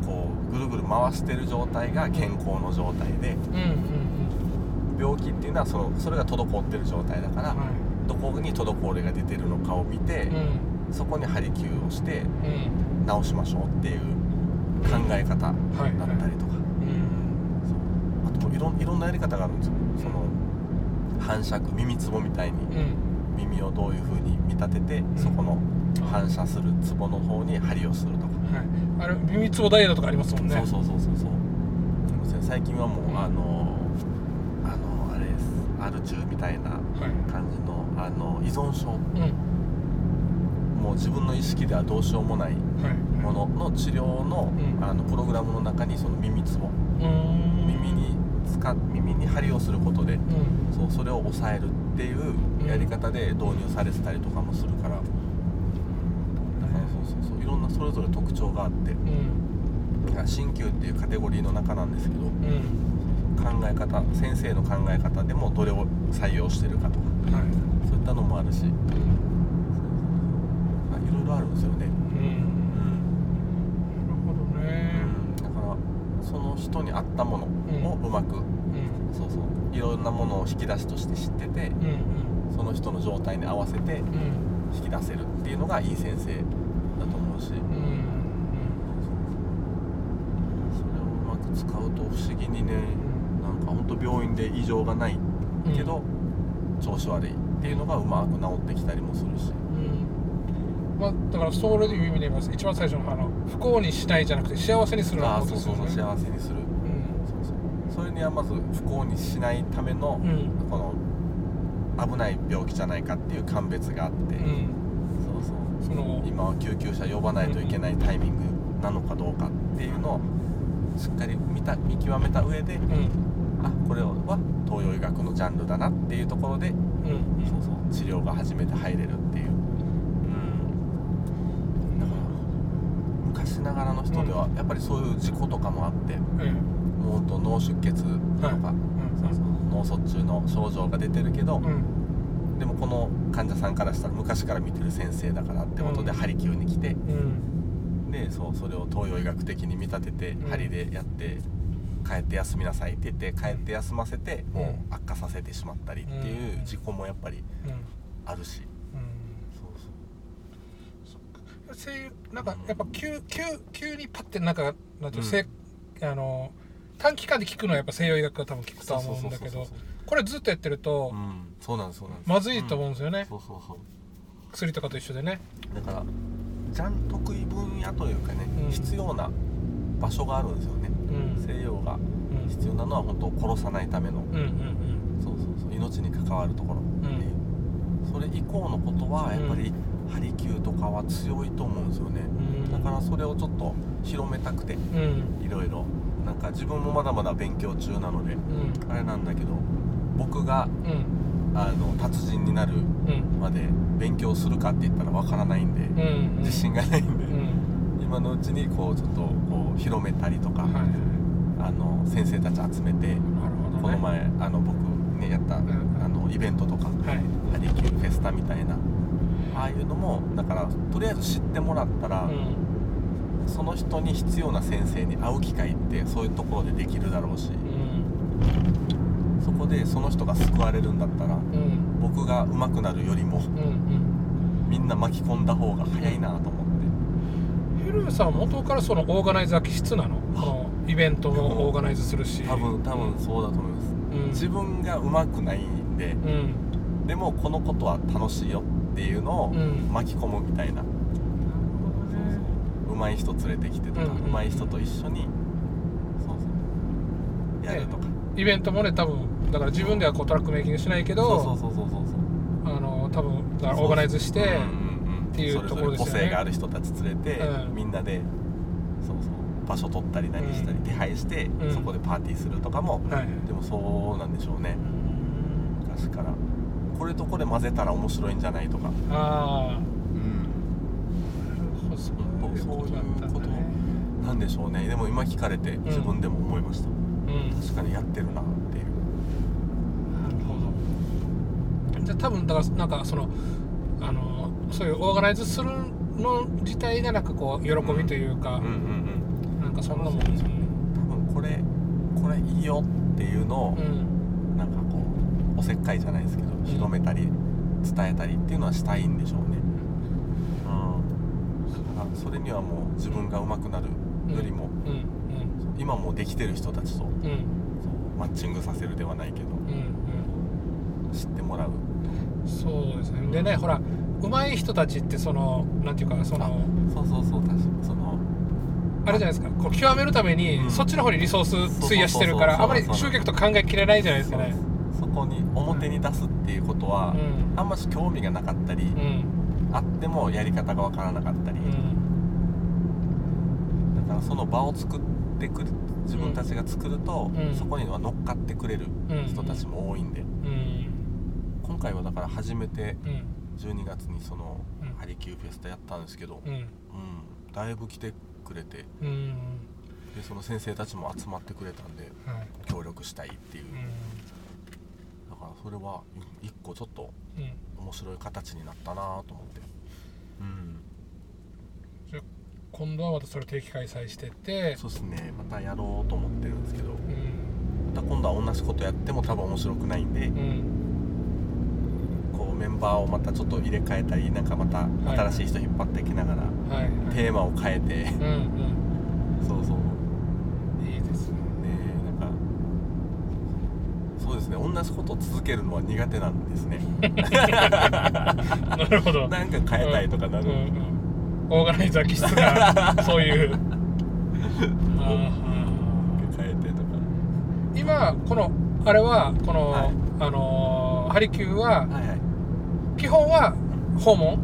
こうぐるぐる回してる状態が健康の状態で病気っていうのはそのそれが滞ってる状態だからうんはい。どこに滞りが出てるのかを見てうん。そこにハリキューをしてうん。治しましょうっていう考え方だったりとか。うん。そう。あといろんいろんなやり方があるんですよ。その反射区耳つぼみたいにうん。耳をどういう風に見立ててそこの反射するツボの方に針をするとか、はい。あれ耳つぼダイエットとかありますもんね。そうそうそうそうそう。すいません最近はもう、あのあのあれです。アル中みたいなはい。感じのあの依存症。うん。もう自分の意識ではどうしようもないはい。ものの治療の,、うん。あのプログラムの中にその耳つぼ耳に使っ耳に針をすることでうん。そうそれを抑えるっっていうやり方で導入されてたりとかもするから、だからそうそうそういろんなそれぞれ特徴があってうん。鍼灸っていうカテゴリーの中なんですけどうん。考え方先生の考え方でもどれを採用してるかとかはい。そういったのもあるしいろいろあるんですよね、うん。うんなるほどね。だからその人に合ったものをうまく、うん。そうそういろんなものを引き出しとして知っててうん。その人の状態に合わせてうんうん。引き出せるっていうのがいい先生だと思うし、うんそれをうまく使うと不思議にねなんか本当病院で異常がないうん。けど、調子悪いっていうのがうまく治ってきたりもするし。うん。まあ、だからそれでいう意味で言います。一番最初のあの不幸にしないじゃなくて幸せにするのそうそうそうですよね。幸せにする。うん。そうそう。それにはまず不幸にしないための、うん。この危ない病気じゃないかっていう鑑別があって、うん。そうそう。その今は救急車呼ばないといけないタイミングなのかどうかっていうのをしっかり見た見極めた上でうん。あこれは東洋医学のジャンルだなっていうところでうん。そうそう治療が初めて入れるっていう、うん、だから昔ながらの人ではやっぱりそういう事故とかもあってうん。もうと脳出血とか、はい。そうそう脳卒中の症状が出てるけど、うん。でもこの患者さんからしたら昔から見てる先生だからってことでうん。ハリキューに来て、うんでそうそれを東洋医学的に見立てて、うん。針でやって帰って休みなさいって言って帰って休ませて、うん。もう悪化させてしまったりっていううん。事故もやっぱりうん。あるし、うん。そうそう。いう。なんかやっぱ急急急にパッてなんかなんていう、せあの短期間で効くのはやっぱ西洋医学が多分効くとは思うんだけどこれずっとやってるとうん。そうなんですそうなんです。まずいと思うんですよね、そうそうそう。薬とかと一緒でね。だからじゃん得意分野というかね、うん。必要な場所があるんですよね。うん。西洋がうん。必要なのは本当殺さないための、うんうんそうそうそう。命に関わるところっていう、それ以降のことはやっぱりハリキューとかは強いと思うんですよね。うん。だからそれをちょっと広めたくてうん。いろいろ。なんか自分もまだまだ勉強中なのでうん。あれなんだけど僕がうんあの達人になるうん。まで勉強するかって言ったらわからないんで、うん自信がないんで、うん。今のうちにこうちょっとこう広めたりとか、はいはい。あの先生たち集めてね。この前あの僕ねやった、んあのイベントとかはい。ハリキューフェスタみたいなああいうのもだからとりあえず知ってもらったら、うん。その人に必要な先生に会う機会ってそういうところでできるだろうしうんそこでその人が救われるんだったらうん。僕が上手くなるよりもうんうん。みんな巻き込んだ方が早いなと思って。ヘルーさんは元からそのオーガナイザー気質なの？このイベントもオーガナイズするし。多分多分そうだと思います。うん。自分が上手くないんでうん。でもこのことは楽しいよっていうのをうん。巻き込むみたいな。上手い人連れてきてとかうんうん上手い人と一緒にそうそうやるとか。イベントもね多分だから自分ではこうトラックメイキングしないけどそうそうそうそうそう。あの多分オーガナイズしてっていうところですよね。個性がある人たち連れて、うん。みんなでそうそう場所取ったり何したり、うん。手配して、うん。そこでパーティーするとかも、はい。でもそうなんでしょうね。昔からこれとこれ混ぜたら面白いんじゃないとか。ああうん。そうそういうことね。なんでしょうね。でも今聞かれて自分でも思いました、うん。確かにやってるなるほどじゃあ多分だからなんかそのあのそういうオーガナイズするの自体がなんかこう喜びというか、うんうんうんなんかそんなもんですよね。多分これこれいいよっていうのを、うん。なんかこうおせっかいじゃないですけど広めたり伝えたりっていうのはしたいんでしょうね。うん。だからそれにはもう自分が上手くなるよりも、うん。今もうできてる人たちとマッチングさせるではないけどうん知ってもらう。うんそうですね。でねほら上手い人たちってそのなんていうかそのそうそうそう確かにそのあれじゃないですか。こう極めるために、うん。そっちの方にリソース費やしてるからそうそうそうそう。あまり集客と考えきれないじゃないですかね。そこに表に出すっていうことは、うん。あんまし興味がなかったり、うん。あってもやり方がわからなかったり、うん。だからその場を作ってくる自分たちが作ると、うん。そこには乗っかってくれるうん人たちも多いんで、回はだから初めてうん。12月にそのうん。ハリキューフェスタやったんですけど、うん。うん。だいぶ来てくれて。うん。でその先生たちも集まってくれたんではい。協力したいっていう、うん。だからそれはうん一個ちょっとうん。面白い形になったなと思って。うん。今度はまたそれ定期開催してて。そうですね。またやろうと思ってるんですけど。うん。また今度は同じことやっても多分面白くないんで、うんメンバーをまたちょっと入れ替えたりなんかまたはい新しい人引っ張っていきながら、はいはい。テーマを変えて。うんそうそう。うんいいですね。ねなんかそうですね。同じことを続けるのは苦手なんですね。[laughs] なるほど。なんか変えたいとかなる、うんうんオーガナイザー気質が [laughs] そういう。[laughs] あ変えてとか。ー今このあれはこの、はい。あのーハリキューははいはい基本は訪問？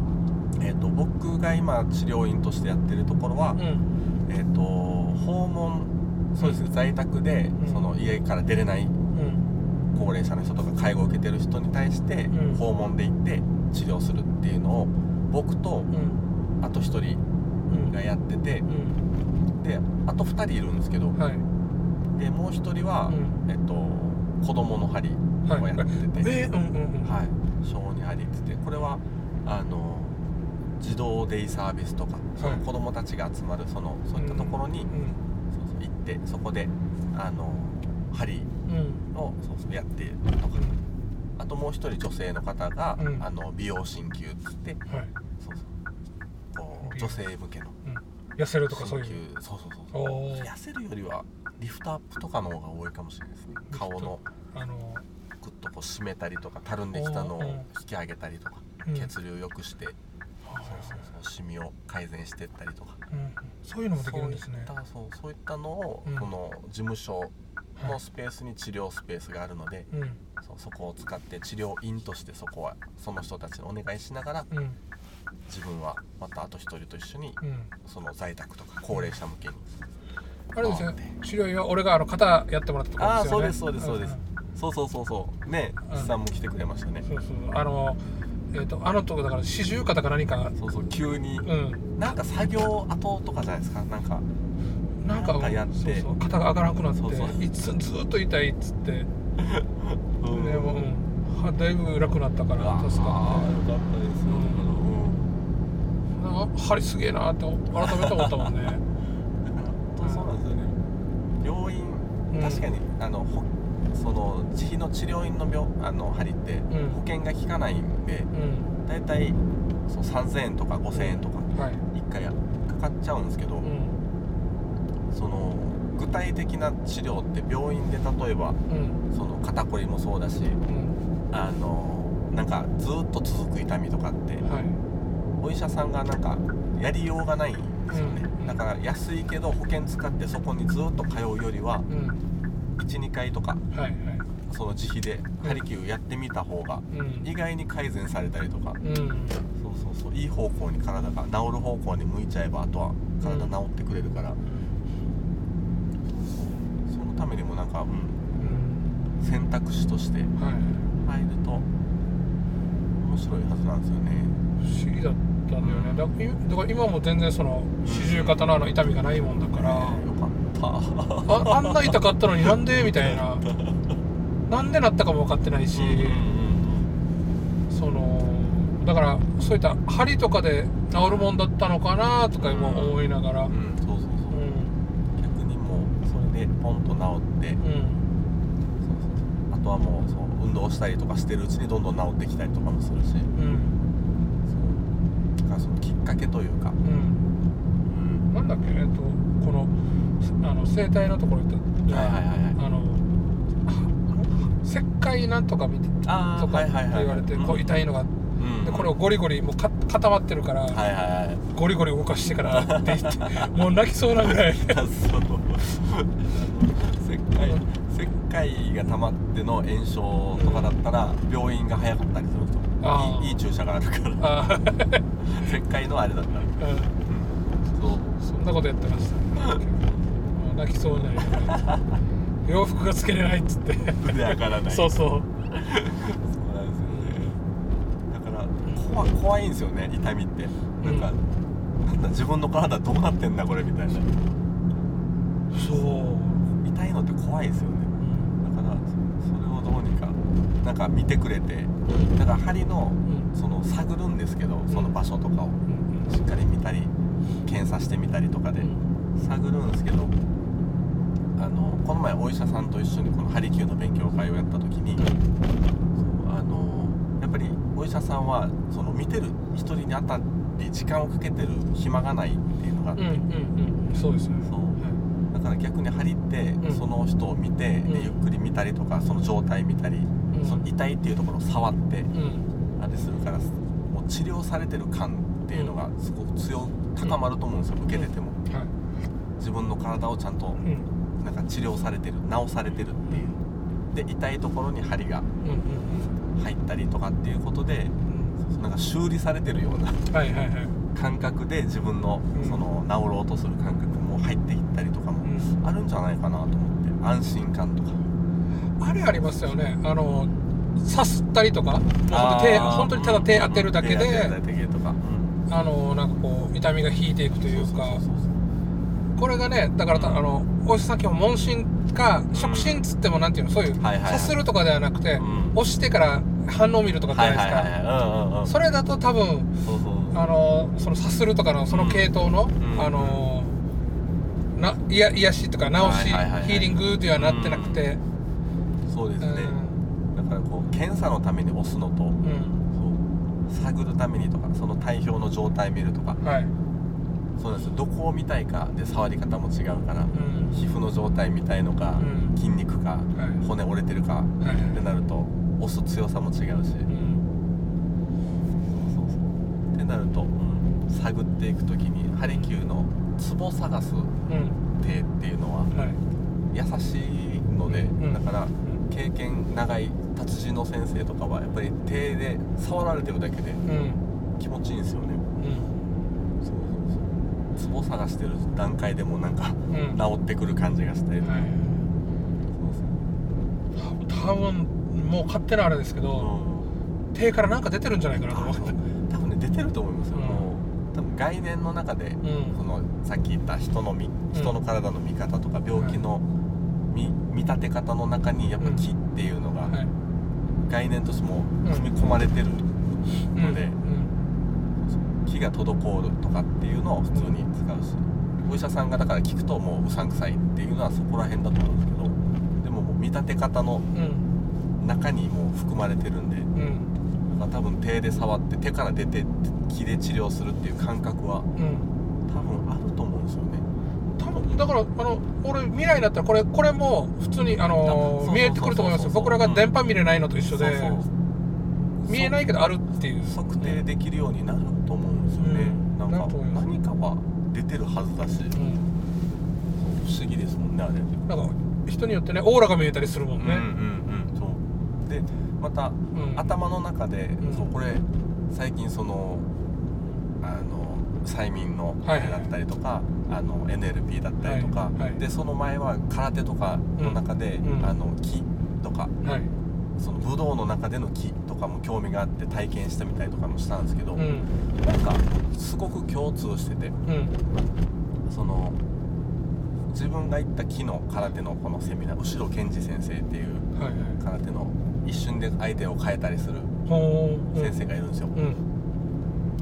えっ、と僕が今治療院としてやってるところは、うん。えっ、と訪問そうですね、在宅で、うん。その家から出れないうん。高齢者の人とか介護を受けてる人に対して、うん。訪問で行って治療するっていうのを僕とうん。あと1人うんがやっててうん。であと2人いるんですけどはい。でもう1人は、うえっと子供の針をはい。やってて、えうんうんうん。はい、小児針っててこれはあの児童デイサービスとか、その子供たちが集まるそのそういったところに、うんそうそう行ってそこであの針うん。をそうそうやってとか。あともう一人女性の方が、うん。あの美容鍼灸っつってはい。そうそうこう女性向けの痩せるとかそう鍼いう灸そうそうそう。そう痩せるよりはリフトアップとかの方が多いかもしれないですね。顔の。あのグッとこう締めたりとかたるんできたのを引き上げたりとか、うん。血流良くして、あそうそうそうシミを改善していったりとか。うんそういうのもできるんですね。そういったそうそういったのを、うん。この事務所はいのスペースに治療スペースがあるので、うん。そうそこを使って治療院としてそこはその人たちにお願いしながらうん。自分はまたあと一人と一緒にうん。その在宅とか高齢者向けに、あれですよあー治療院は俺があの肩やってもらったところああですよね。そうですそうですそうです、ん。そうそうそうそう。ねうん。岸さんも来てくれましたね、そうそう。あのえっ、とあのとこだから四十肩か何か。そうそう急に、うん。なんか作業後とかじゃないですか？なんかなんかなんかやって。そうそう。肩が上がらなくなってそうそう。いつずっと痛いっつって。で [laughs] うん。も、うん、はだいぶ楽になったから助かあーっよかったです。よ、てなんか針すげえなって改めて思ったもんねだから本当そうなんですよね病院、うん。確かにあのほその自費の治療院の病あの針ってうん。保険が効かないんでうん。大体そう3000円とか5000円とかはい。1回かかっちゃうんですけど、うん。その具体的な治療って病院で例えばうん。その肩こりもそうだしうん。あのなんかずっと続く痛みとかってはい。お医者さんがなんかやりようがないんですよね、うん。だから安いけど保険使ってそこにずっと通うよりはうん。12回とかはいはい。その自費でハリキューやってみた方がうん。意外に改善されたりとか。うん。そうそうそう。いい方向に体が治る方向に向いちゃえばあとは体治ってくれるから、そうそのためにもなんか、うん、うん。選択肢としてはい。入ると面白いはずなんですよね。不思議だったんだよね。だだから今も全然その四十肩のあの痛みがないもんだから、よかった。ああんな痛かったのになんでみたいな。なんでなったかも分かってないし、そのだからそういった針とかで治るもんだったのかなとか今思いながら。うん、うん、そうそうそう、うん。逆にもうそれでポンと治って、うん。そうそうそう。あとはもうそう運動したりとかしてるうちにどんどん治ってきたりとかもするし。うんそのきっかけというか、うん。うん、なんだっけ？えっとこのあの整体のところ行ったはいはいはいはい。あの石灰なんとかみたいあーとかってはいはいはい言われてこう痛いのがうん。でこれをゴリゴリもうか固まってるから、はいはいはい。ゴリゴリ動かしてからって言って [laughs] もう泣きそうなぐらい。[laughs] そう。石灰石灰が溜まっての炎症とかだったら病院が早かったりすると。あー。いいいい注射があるから。あー [laughs] 石灰のあれだったら、うん。うん、そうそんなことやってました、もう泣きそうになりながら洋服がつけれないっつって。腕上がらない。そうそう。そうなんですよね。怖怖いんですよね痛みって。なんか、なんだ自分の体どうなってんだこれみたいな。そう。痛いのって怖いですよね。だからそそれをどうにかなんか見てくれてだから針のうんその探るんですけどその場所とかをうん。しっかり見たり検査してみたりとかで探るんですけどあのこの前お医者さんと一緒にこのハリキューの勉強会をやった時にあのやっぱりお医者さんはその見てる一人にあたり時間をかけてる暇がないっていうのがあって、うんうんうんそうですね。そう。はだから逆に針ってうん。その人を見て、でうん。ゆっくり見たりとかその状態見たり、いうん。その痛いっていうところを触ってうんあれするからもう治療されてる感っていうのがすごく強高まると思うんですよ、受けてても。はい。自分の体をちゃんとうん。なんか治療されてる治されてるっていう。で痛いところに針が入ったりとかっていうことでうん。なんか修理されてるような感覚で自分のうん。その治ろうとする感覚も入っていったりとかもうん。あるんじゃないかなと思って。安心感とか。あれありますよね。あの刺すったりとかもうあー。手本当にただ手当てるだけであのなんかこう痛みが引いていくというか。これがねだからたあのお医者さん基本問診か触診っつってもなんていうのそういうはいはいはい。刺するとかではなくてうん。押してから反応を見るとかじゃはいないですかそれだと多分あのそのさするとかのその系統の、ん。あのな癒癒しとか治し、ヒーリングではなってなくて、そうですうん。ね、だからこう検査のために押すのとうんそう探るためにとかその体表の状態見るとか。はい、そうですよ。どこを見たいかで触り方も違うからうん。皮膚の状態見たいのか、うん。筋肉かはい。骨折れてるかはいってなると押す強さも違うし、うん。そうそう。そうってなると、うん探っていく時にハリキューのツボ探すうん。手っていうのははい。優しいので、うん。だから経験長い達人の先生とかはやっぱり手で触られてるだけでうん。気持ちいいんですよね。うん。そうそうそう。ツボ探してる段階でもなんかうん。治ってくる感じがして、はい。多分もう勝手なあれですけそうそうど、手からなんか出てるんじゃないかなと思ってう。ん多分ね出てると思いますよ、うん。もう多分概念の中で、うん。そのさっき言った人の見人の体の見方とか病気の見見立て方の中にやっぱ気っていうのがはい。概念としても組み込まれてるので、うん。気が滞るとかっていうのを普通に使うしお医者さんがだから聞くともううさんくさいっていうのはそこら辺だと思うんですけどでももう見立て方のうん。中にもう含まれてるんでうん。だから多分手で触って手から出て気で治療するっていう感覚はうん。多分あると思うんですよね多分だからあの俺未来になったらこれこれも普通にあの見えてくると思いますよ。僕らが電波見れないのと一緒で。見えないけどあるっていう。測定できるようになると思うんですよね、うん。なんか何かは出てるはずだし、うん。不思議ですもんねあれ。なんか人によってねオーラが見えたりするもんね。うんうんうんそう。でまた、うん。頭の中で、うん。そうこれ最近そのあの催眠のだったりとか、あの NLP だったりとか、はいはい。でその前は空手とかの中で、うんうん。あの木とかはい。その武道の中での木とかも興味があって体験してみたりとかもしたんですけど、うん。なんかすごく共通しててうん。その自分が行った木の空手のこのセミナー後ろ健二先生っていうはいはい。空手の一瞬で相手を変えたりする先生がいるんですよ、うん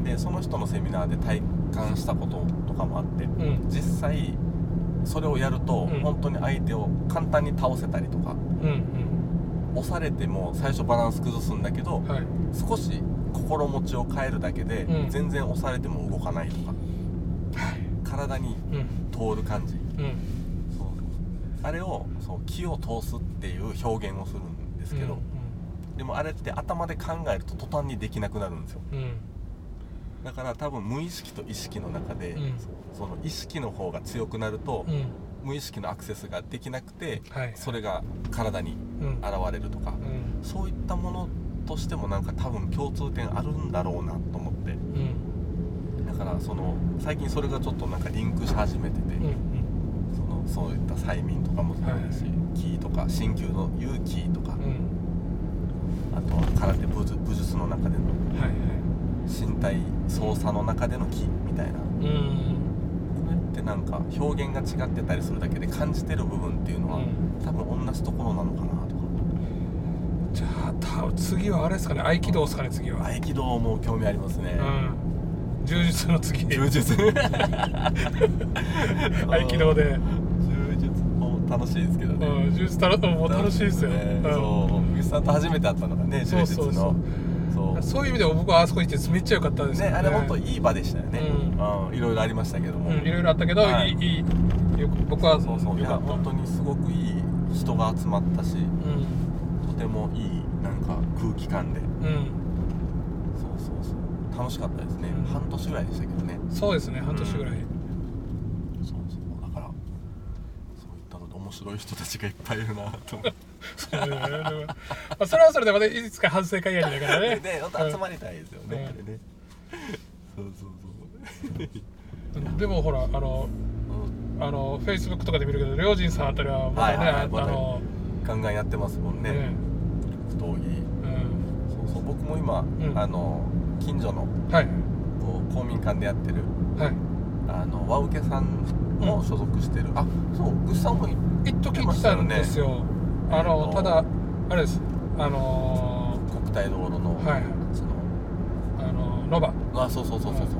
でその人のセミナーで体感したこととかもあってうん。実際それをやるとうん。本当に相手を簡単に倒せたりとかうん押されても最初バランス崩すんだけどうんはい。少し心持ちを変えるだけでうん。全然押されても動かないとかはい。体にうん。通る感じ。うん。そう。あれをそう気を通すっていう表現をするんですけど、でもあれって頭で考えると途端にできなくなるんですよ。うんうんだから多分無意識と意識の中で、うん。その意識の方が強くなると、うん。無意識のアクセスができなくてはいそれが体にうん。現れるとか、うん。そういったものとしてもなんか多分共通点あるんだろうなと思って。うん。だからその最近それがちょっとなんかリンクし始めてて、うんそのそういった催眠とかもそうだし、キーとか鍼灸の言うキーとか、あとは空手武術武術の中でのはいはい体操作の中での木みたいな。こうん。れってなんか表現が違ってたりするだけで感じてる部分っていうのは、うん。多分同じところなのかなとか。じゃあた次はあれですかね。合気道ですかね次は。合気道も興味ありますね、うん。柔術の次。柔術。[laughs] 合気道で。柔術も楽しいですけどね、うん。柔術たらもう楽しいですよ、ね。うん。そう。藤さんと初めて会ったのがね柔術のそうそうそう。そうそういう意味でも僕はあそこ行ってめっちゃ良かったですよね。あれ本当いい場でしたよね、ううんいろいろありましたけども、うんいろいろあったけど、はい。い、いよく僕はそうそういや本当にすごくいい人が集まったしうん。とてもいいなんか空気感で。うん。そうそうそう。楽しかったですね、うん。半年ぐらいでしたけどね。そうですね半年ぐらい、そうそう。だからそういったので面白い人たちがいっぱいいるなと思ってそまあそれはそれでまたいつか反省会やりだからね。で本当集まりたいですよね、うんあれね。そうそうう。んでもほらあのそう、あのフェイスブックとかで見るけど良人さんあたりはまだね、はいはいあのガンガンやってますもんね。ね。格闘技。うん。そうそう僕も今、ん。あの近所のはい。公民館でやってるはい。あの和受さんも所属してる、あそうぐっさんもい一時行ってたんですよあのただあれです。あの国体道路の、はい。そのあのノバ。あそうそうそうそうそ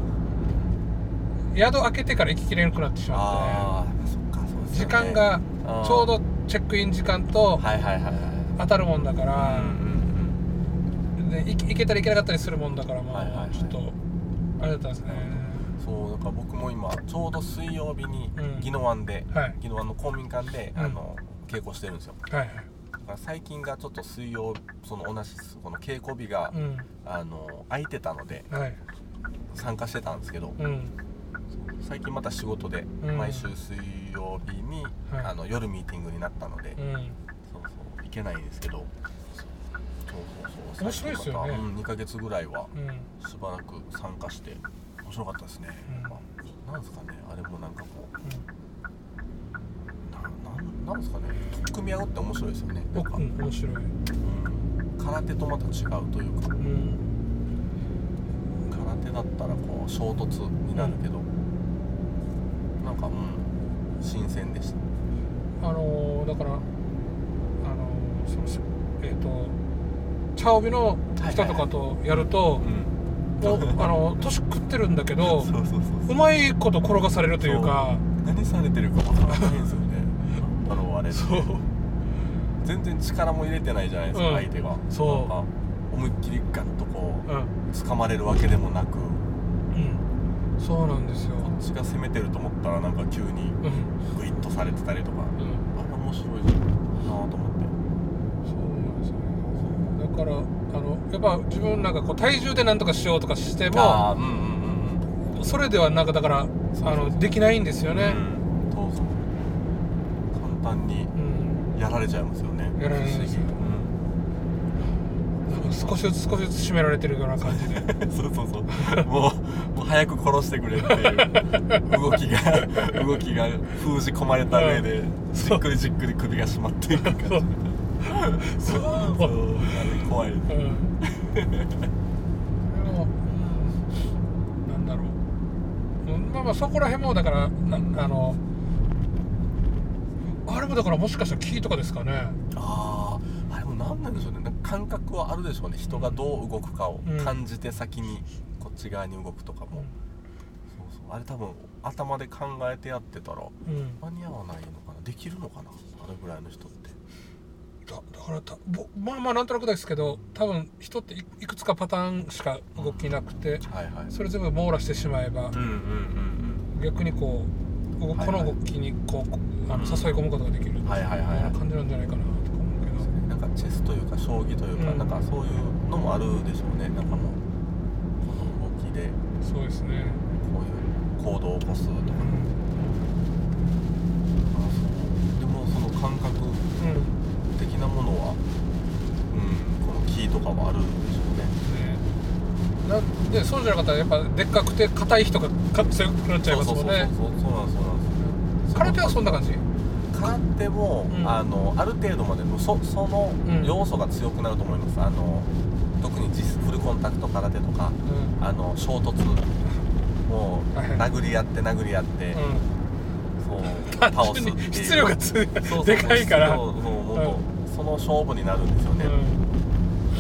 う、宿開けてから行ききれなくなってしまっああそっかそうでて時すよね。間があーちょうどチェックイン時間とはいはいはいはい。当たるもんだかうんら、うん。で行け行けたり行けなかったりするもんだからもう、はいはいはい。ちょっとあれだったんですね。うんそうだから僕も今ちょうど水曜日にうん。宜野湾で、はい。宜野湾の公民館で、うん。あの稽古してるんですよ。はいはい。だから最近がちょっと水曜その同じこの稽古日が、うん。あの空いてたのではい。参加してたんですけど、うん。最近また仕事でうん。毎週水曜日に、はい。あの夜ミーティングになったので、うん。そうそう行けないんですけどそうそうそう面白いですよね。うん、2ヶ月ぐらいはうん。しばらく参加して面白かったですね、うん。まあなんですかねあれもなんかこうななんですかね。組み合うって面白いですよね。なんか、うんうん面白い。うん。空手とまた違うというか。うん。空手だったらこう衝突になるけど、なんかうん。新鮮でした。あのーだからあのーそのせえっ、と茶帯の人とかとやると、ん。もうあの年食ってるんだけど [laughs] そうそうそうそう。うまいこと転がされるというか。何されてるかわからないんですよあれってそう。全然力も入れてないじゃないですか、うん。相手が。そう。なんか思いっきりガッとこう掴まれるわけでもなく。こうん。そうなんですよ。っちが攻めてると思ったらなんか急にうん。グイッとされてたりとか。うん。あれ面白いなと思って。そうなんですよね。だからあのやっぱ自分なんかこう体重でなんとかしようとかしてもああうんうんうんそれではなんかだからあそうそうそう。のできないんですよね。うん簡単にうん。やられちゃいますよね。やられるんですよ。不思なん。か少しずつ少しずつ締められてるような感じで。[laughs] そうそうそう。もうもう早く殺してくれっていう動きが [laughs] 動きが封じ込まれた上でじっくりじっくり首が締まっていく感じ。そう。そう。怖い。ですうんまあまあそこら辺もだからなあのあれもだからもしかしたら木とかですかね。あああれも何なんでしょうね。感覚はあるでしょうね。人がどう動くかをうん感じて先にこっち側に動くとかも、そうそう。あれ多分頭で考えてやってたらうん。間に合わないのかな。できるのかな？あれぐらいの人って。だだからたぼまあまあなんとなくですけど多分人っていいくつかパターンしか動きなくて、はいはい。それ全部網羅してしまえばうんうんうん。逆にこうこの動きにこうこあの誘い込むことができるはいはいはいはい。感じなんじゃないかなとか思うけど。うんなんかチェスというか将棋というか、うん。なんかそういうのもあるでしょうね。なんかもうこの動きで。そうですね。こういう行動を起こすとか、うん。あそう。でもその感覚うん。的なものは、うん、このキーとかはあるんでしょうなでそうじゃなかったらやっぱでっかくて硬い人が強くなっちゃいますもんね。そうそうそうそうそうなんです空手はそんな感じ空手も、うんあのある程度までのそその要素が強くなると思います、あの特にフルコンタクト空手とかうんあの衝突もう殴り合って殴り合って、うんそう倒すっていう質量がつでかいからそうそうもうその勝負になるんですよね、うん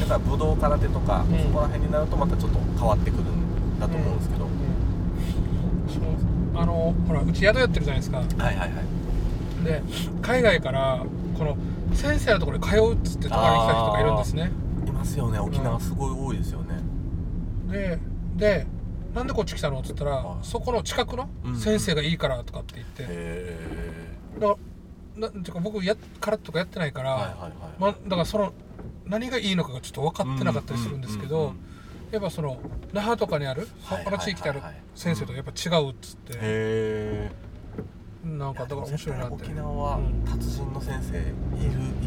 だから武道空手とか、うんそこら辺になるとまたちょっと変わってくるんだと思うんですけど、あのほらうち宿やってるじゃないですか。はいはいはい。で海外からこの先生のところに通うっつって泊まりに来た人がいるんですね。いますよね。沖縄すごい多いですよね、ででなんでこっち来たのっつったらはいそこの近くのうん先生がいいからとかって言って、へだからなんていうか僕や空手とかやってないから、えはいはいはい、まあ、だからその何がいいのかがちょっと分かってなかったりするんですけどうんうんうんうんやっぱその那覇とかにあるはい他の地域にある先生とやっぱ違うっつって、へえなんかだから面白いなって。沖縄はうん。達人の先生いる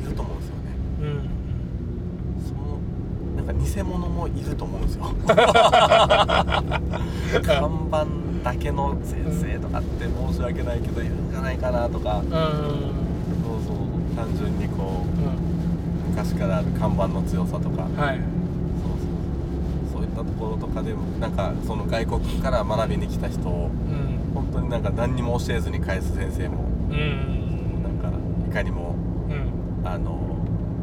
いると思うんですよね。うんそのなんか偽物もいると思うんですよ。[laughs] 看板だけの先生とかって申し訳ないけどいるんじゃないかなとか。うんうん。そうそう。単純にこううん昔からある看板の強さとか。はい。そうそう。そういったところとかでもなんかその外国から学びに来た人をうん。本当になんか何にも教えずに返す先生もうん。なんかいかにもうん。あの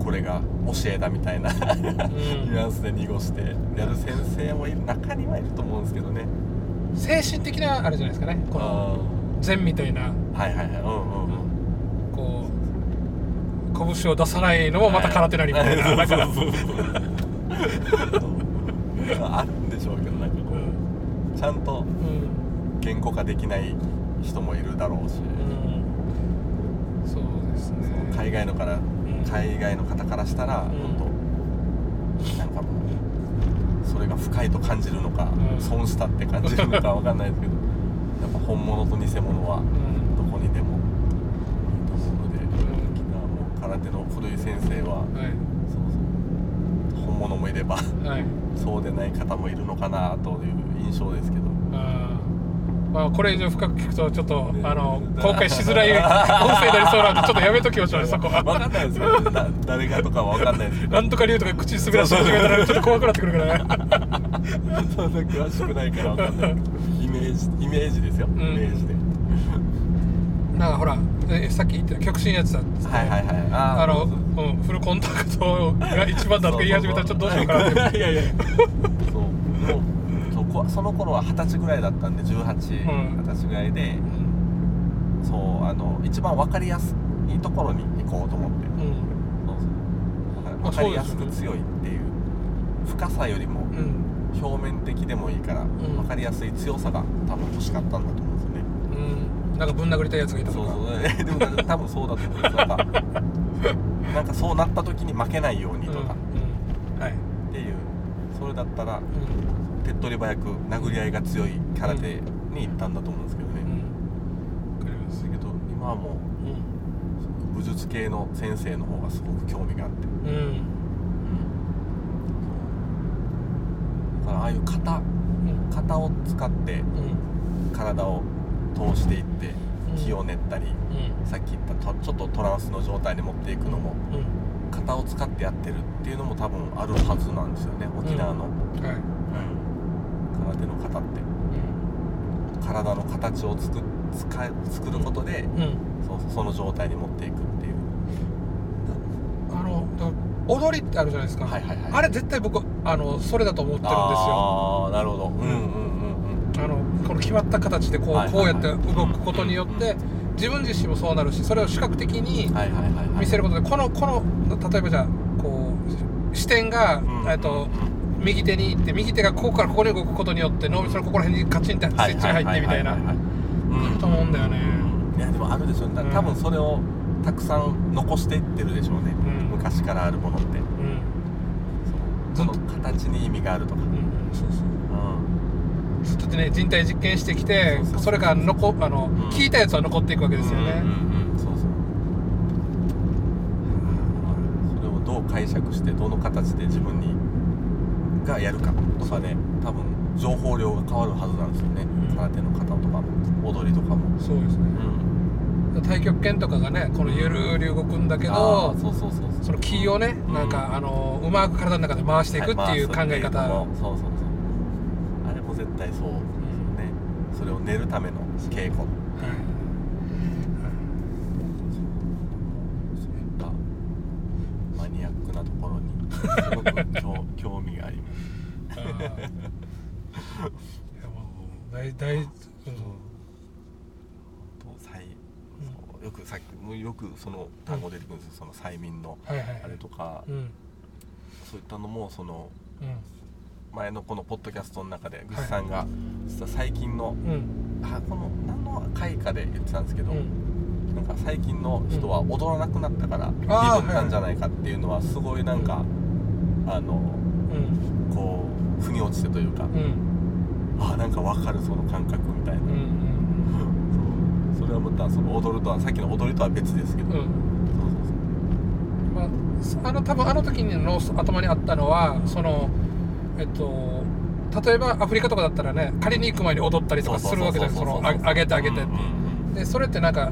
これが教えだみたいなニュアンスで濁してやる先生もいる中にはいると思うんですけどね。精神的なあれじゃないですかね。このあ禅みたいな。ーはいはいはい。うんうん拳を出さないのもまた空手なりみたいなだ。か [laughs] らそうそうそう。あるんでしょうけどなんかこうちゃんとうん。言語化できない人もいるだろうし、うん。そうですね。海外のからん。海外の方からしたら、ん。本当なんかもうそれが深いと感じるのか、うん。損したって感じるのかわかんないですけどやっぱ本物と偽物はうん。どこにでもいいと思うので、ん沖縄も空手の古い先生は、はい。そうそう本物もいればはい。そうでない方もいるのかなという印象ですけど。まあこれ以上深く聞くとちょっとねあの公開しづらい [laughs] 音声になりそうなんでちょっっとやめときましょうねそこは。分かんないですよだ誰がとかは分かんないですけど。なんとか竜とか口滑らし始めたらちょっと怖くなってくるから。ねそんな詳しくないから分かんないイメージイメージですよ、ん。イメージで。なんかほらえさっき言った極真やつだっつって。はいはいはい。あーあのそうんフルコンタクトが一番だとか言い始めたらちょっとどうしようかなって。いやいや。そうでもそうこその頃は二十歳ぐらいだったんで18ん二十歳ぐらいでそうあの一番分かりやすいところに行こうと思って。うん。そうそう。分かりやすく強いっていう。深さよりもうん。表面的でもいいから、ん。分かりやすい強さが多分欲しかったんだと思うなんかぶん殴りたいやつがいたそうそう。えでもなんか多分そうだと思う。なんか。[laughs] なんかそうなった時に負けないようにとか。うんうんはい。っていう。それだったらう手っ取り早く殴り合いが強い空手に行ったんだと思うんですけどね、んうん。わかります。だけど今はもうんう武術系の先生の方がすごく興味があって。うん。だからああいう型。うん。型を使ってうん。体を通していってうん。気を練ったり、うん。さっき言ったとちょっとトランスの状態に持っていくのもうん。型を使ってやってるっていうのも多分あるはずなんですよね沖縄の、はい。空手の型って。体の形を作作ることで、そうその状態に持っていくっていう。あのだ踊りってあるじゃないですか、あれ絶対僕あのそれだと思ってるんですよ。ああなるほど。うんうんうんうん。あのこの決まった形でこう,、こうやって動くことによって、自分自身もそうなるしそれを視覚的に見せることでこのこの例えばじゃあこう視点が、うんえっと右手に行って右手がここからここに動くことによって脳みそのここら辺にカチンってスイッチが入ってみたいな。と思うんだよね。いやでもあるでしょ。うねうん。多分それをたくさん残していってるでしょうね、うん。昔からあるものって。うん。その形に意味があるとか、うん。そうそううんちょっとね人体実験してきてそれが残あの、ん。聞いたやつは残っていくわけですよね、うんうんうん。そうそう。それをどう解釈してどの形で自分にがやるかとかで多分情報量が変わるはずなんですよね、うん。空手の型とかも踊りとかも、そうですね。うん、太極拳とかがねこのゆるり動くんだけあどうそうそうそう。その気をねうんなん。かあのうまく体の中で回していくっていう考え方、はいそうそう絶対そうですよね。それを練るための稽古そういったマニアックなところにすごく興興味があります。いやもう。大大、うよくさっきよくその単語出てくるんですよ、その催眠のはいはいはい。あれとか、うん。そういったのもそのうん前のこのポッドキャストの中でぐさんが実は最近のうん。あこの何の回かで言ってたんですけど、うん。なんか最近の人は踊らなくなったから鈍ったんじゃないかっていうのはすごいなんか、あのうん。こう腑に落ちてというか、うん。あなんか分かるその感覚みたいな、うんうんそう。それはまたその踊るとはさっきの踊りとは別ですけど、うん。そうそうまあ、あの多分あの時の頭にあったのはそのえっと例えばアフリカとかだったらね借りに行く前に踊ったりとかするわけじゃないですかそのあ上げて上げてって。うんうんでそれってなんか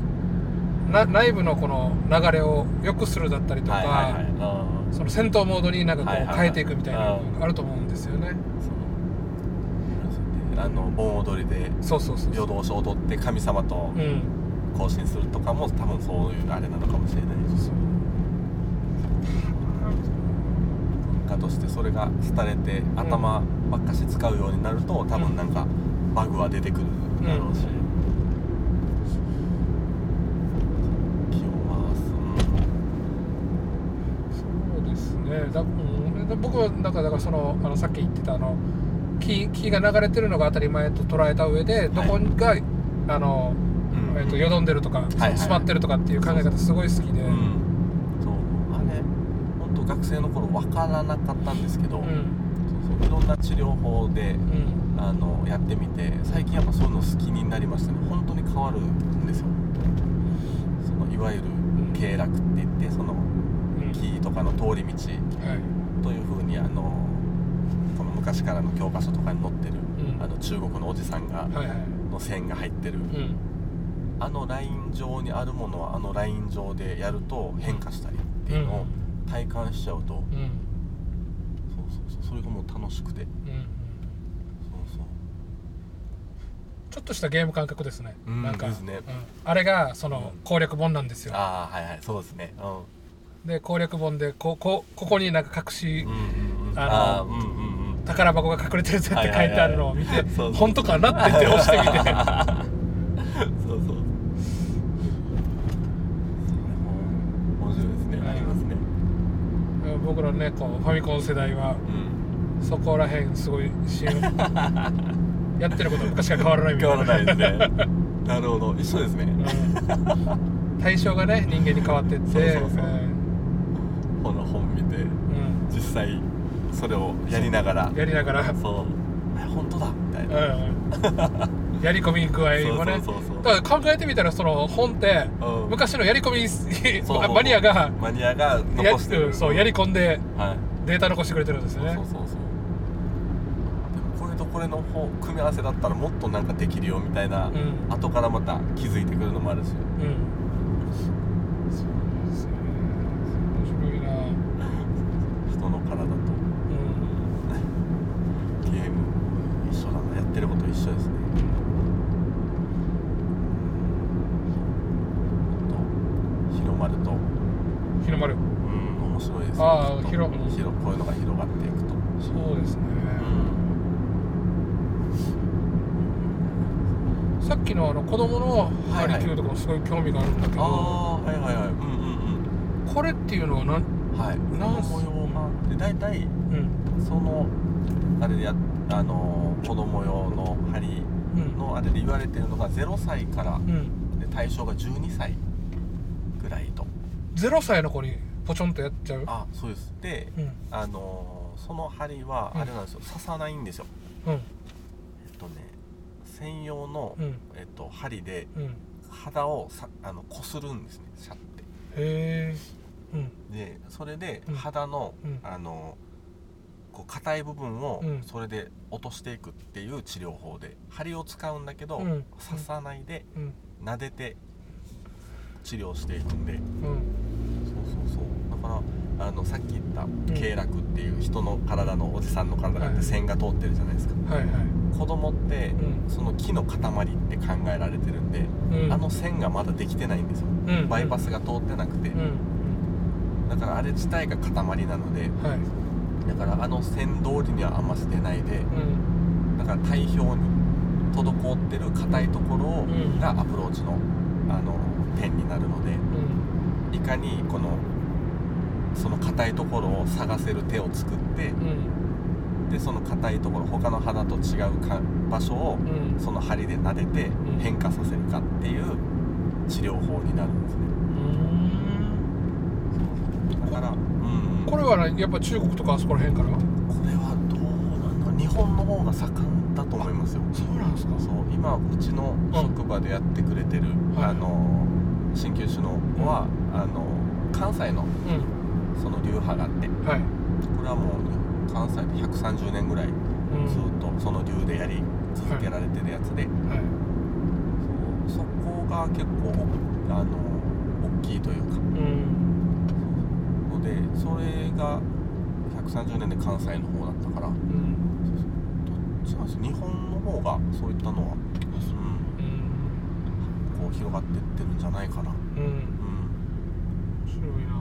な内部のこの流れを良くするだったりうんとか、はいはいはい。あその戦闘モードになんかこう変えていくみたいなのがあると思うんですよね、あの盆踊りでそうそうそう夜通し踊って神様とうん。交信するとかも多分そういうあれなのかもしれないしそう。文化としてそれが廃れて頭ばっかし使うようになると多分なんかバグは出てくるだろうし、ね。だ、うん、で僕はだからだからそのあのさっき言ってたあの気気が流れてるのが当たり前と捉えた上でどこが、あの、うん。えっとよどんでるとか、はい。詰まってるとかっていう考え方すごい好きで、うん学生の頃分からなかったんですけど、うん。そうそういろんな治療法でうん。あのやってみて最近やっぱそういうの好きになりましたね。本当に変わるんですよ。そのいわゆる経絡って言ってそのうん。木とかの通り道はい。というふうにあのこの昔からの教科書とかに載ってる、うん。あの中国のおじさんがはいはい。の線が入ってる、うん。あのライン上にあるものはあのライン上でやると変化したりっていうのを体感しちゃうと、うん。そうそうそう。それがもう楽しくて。うんそうそう。ちょっとしたゲーム感覚ですね、うんなんか。ね。うん。あれがそのうん。攻略本なんですよ、ああはいはい。そうですね。うで攻略本でここここになんか隠し、んうんうんうん。あのうんうんうん。宝箱が隠れてるぜって書いてあるのを見て、はいはい。本当かなって言って押してみて。[laughs] そうそうそれも面白いですねはいありますね僕らねこうファミコン世代はうん。そこら辺すごいし [laughs] やってることは昔から変わらないみたいな。変わらないですね。[laughs] なるほど。一緒ですね。うん。対象がね人間に変わってって。そうそうそう。え本の本見てーうん。実際それをやりながら。やりながら、うんそう。え本当だ。みたいなやり込み具合もね。だから考えてみたらその本ってうん。昔のやり込み [laughs] マニアがマニアがや残してる。そうやり込んではい。データ残してくれてるんですよね。そうそうそう。これとこれの方組み合わせだったらもっとなんかできるよみたいな、うん。後からまた気づいてくるのもあるし。うんそうですね。面白いな。人の体と。うん。[laughs] ゲーム一緒だな。やってること一緒ですねと広まると日の丸うん面白いですねあーきっと広広こういうのが広がっていくとそうですね、うんさっきのあの子供のハリキューとかもすごい興味があるんだけど、ああはいはいはい。うんうんこれっていうのは何うんはい。なんこの模様がで大体うん。そのあれでやあの子供用の針うん。のあれで言われてるのが0歳からうん。で対象が12歳ぐらいと。0歳の子にポチョンとやっちゃう？あそうです。でうん。あのその針はうん。あれなんですよ、刺さないんですよ。うん。えっとね専用の、うん。えっと、針でうん。へ肌をさあの擦るんですねシャッて。えうん。でそれでうん。肌の、うん。あのこう硬い部分をうん。それで落としていくっていう治療法で針を使うんだけど、うん。刺さないでうん。撫でて治療していくんで。うん。そうそうそう。だからあのさっき言った経絡っていう人の体のおじさんの体があって線が通ってるじゃないですか。はいはい。子供ってうん。その木の塊って考えられてるんでうん。あの線がまだできてないんですよ。うん。バイパスが通ってなくて。うん。だからあれ自体が塊なのではい。だからあの線通りにはあんまし出ないでうん。だから体表に滞ってる硬いところうん。がアプローチのあの点になるのでうん。いかにこのその硬いところを探せる手を作ってうん。でその硬いところ他の肌と違うか場所をうん。その針で撫でてん。変化させるかっていう治療法になるんですね。うん。だから、うんうん、これはねやっぱ中国とかあそこら辺から？これはどうなんだ日本の方が盛んだと思いますよ。そうなんですか？そう。今うちの職場でやってくれてる、はい。あの鍼灸師の子は、あの関西のうんその流派があって。はい。これはもう関西で130年ぐらいうん。ずっとその流でやり続けられてるやつで、はい。そうそこが結構あの大きいというか。うん。のでそれが130年で関西の方だったから。うん。どっちなんです？日本の方がそういったのは、う。ん、うん。こう広がっていってるんじゃないかな、うん。うん、面白いな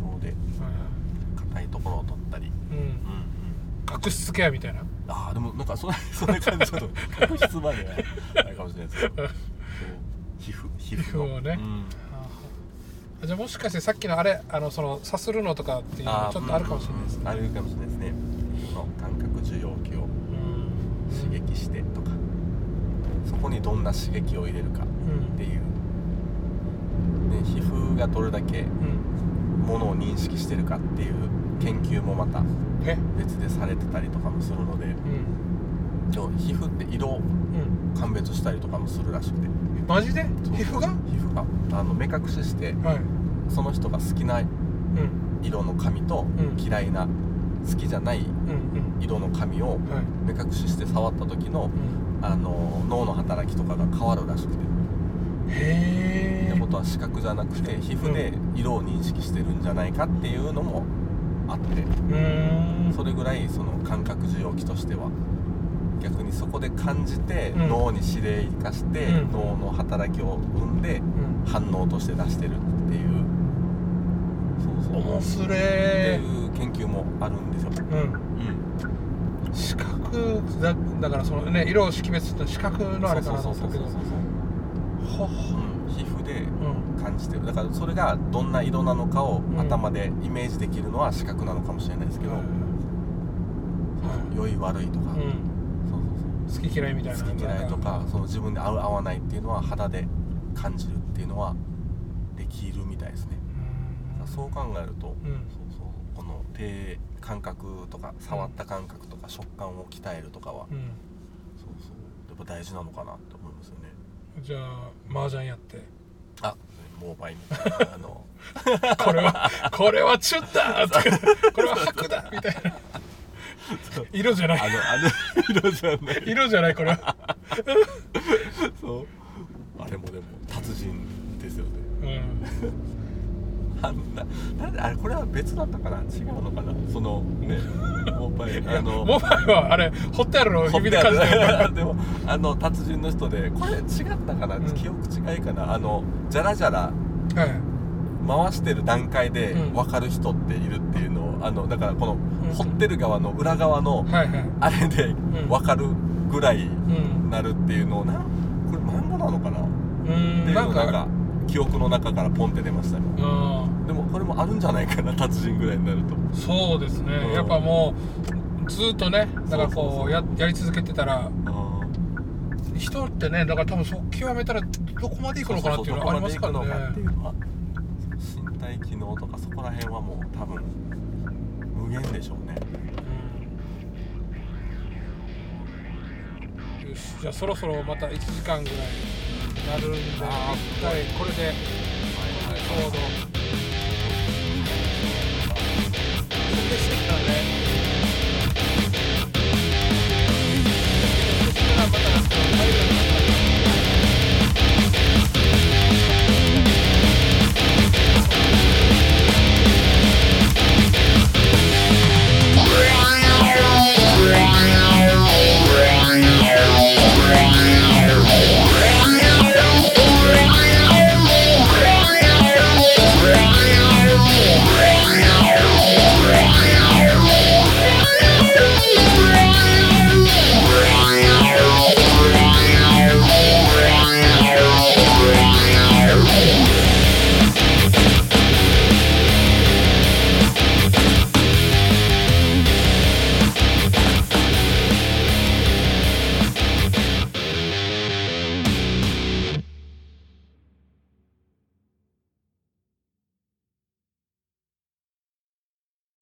表では硬いところを取ったり、いうん。うんうん、角質ケアみたいな。ああでもなんかそれ [laughs] そんな感じちょっと角質まではないかもしれないですけど皮膚皮膚をね。うん。あじゃあもしかしてさっきのあれあのそのさするのとかっていうのちょっとあるかもしれないですね。うんうん。あるかもしれないですね。の感覚受容器をうん。刺激してとか。そこにどんな刺激を入れるかうんっていう、ね、皮膚がどれだけうんものを認識してるかっていう研究もまたえ？別でされてたりとかもするのでうん。皮膚って色うん。鑑別したりとかもするらしくて。マジで？皮膚が？皮膚が？あの目隠ししてはい。その人が好きなうん。色の髪とうん。嫌いな好きじゃないうんうん。色の髪をはい。目隠しして触った時のうん。あの脳の働きとかが変わるらしくてってことは視覚じゃなくて皮膚で色を認識してるんじゃないかっていうのもあって。それぐらいその感覚受容器としては。逆にそこで感じてうん。脳に指令化してうん。脳の働きを生んでうん。反応として出してるっていう。そうそう。面白っていいう研究もあるんですよ、うん。うん、視覚だだからそのね色を識別って視覚のあれかなと思ったけど。そうそうそうそうほほう。ん皮膚でうん。感じてる。だからそれがどんな色なのかをうん。頭でイメージできるのは視覚なのかもしれないですけど、はい良い悪いとか、うん。そうそう好き嫌いみたいな。そう好き嫌いとかその自分で合う合わないっていうのは肌で感じるっていうのはできるみたいですね、うん。そう考えると、うん。そうそう。この手感覚とか触った感覚とか食感を鍛えるとかは、うん。そうそう。やっぱ大事なのかなって思いますよねじゃあ麻雀やって。あモーバイみたいなあの。これはこれはチュッだと [laughs] かこれは白だみたいな。色じゃない。あのあの色じゃない。色じゃないこれは。そう。あれもでも達人ですよね。うんあんななんであれこれは別だったかな？違うのかな？そのねモーバイあのモバイはあれ掘ってあるのを指で感じてる [laughs] でもあの達人の人でこれ違ったかな、うん。記憶違いかな？あのじゃらじゃらはい。回してる段階でうん。分かる人っているっていうのを、あのだからこのうん。掘ってる側の裏側のはいはい。あれでん。分かるぐらいうん。なるっていうのをなこれ漫画なのかな？っうていうのなんか記憶の中からポンって出ましたようん。でもこれもあるんじゃないかな達人ぐらいになると。そうですね、うん。やっぱもうずっとねだからこうややり続けてたらあ人ってねだから多分そう極めたらどこまでいくのかなっていうのはありますからね。身体機能とかそこら辺はもう多分無限でしょうね。うん。よし。じゃあそろそろまた1時間ぐらい。になるんでこれでちょうど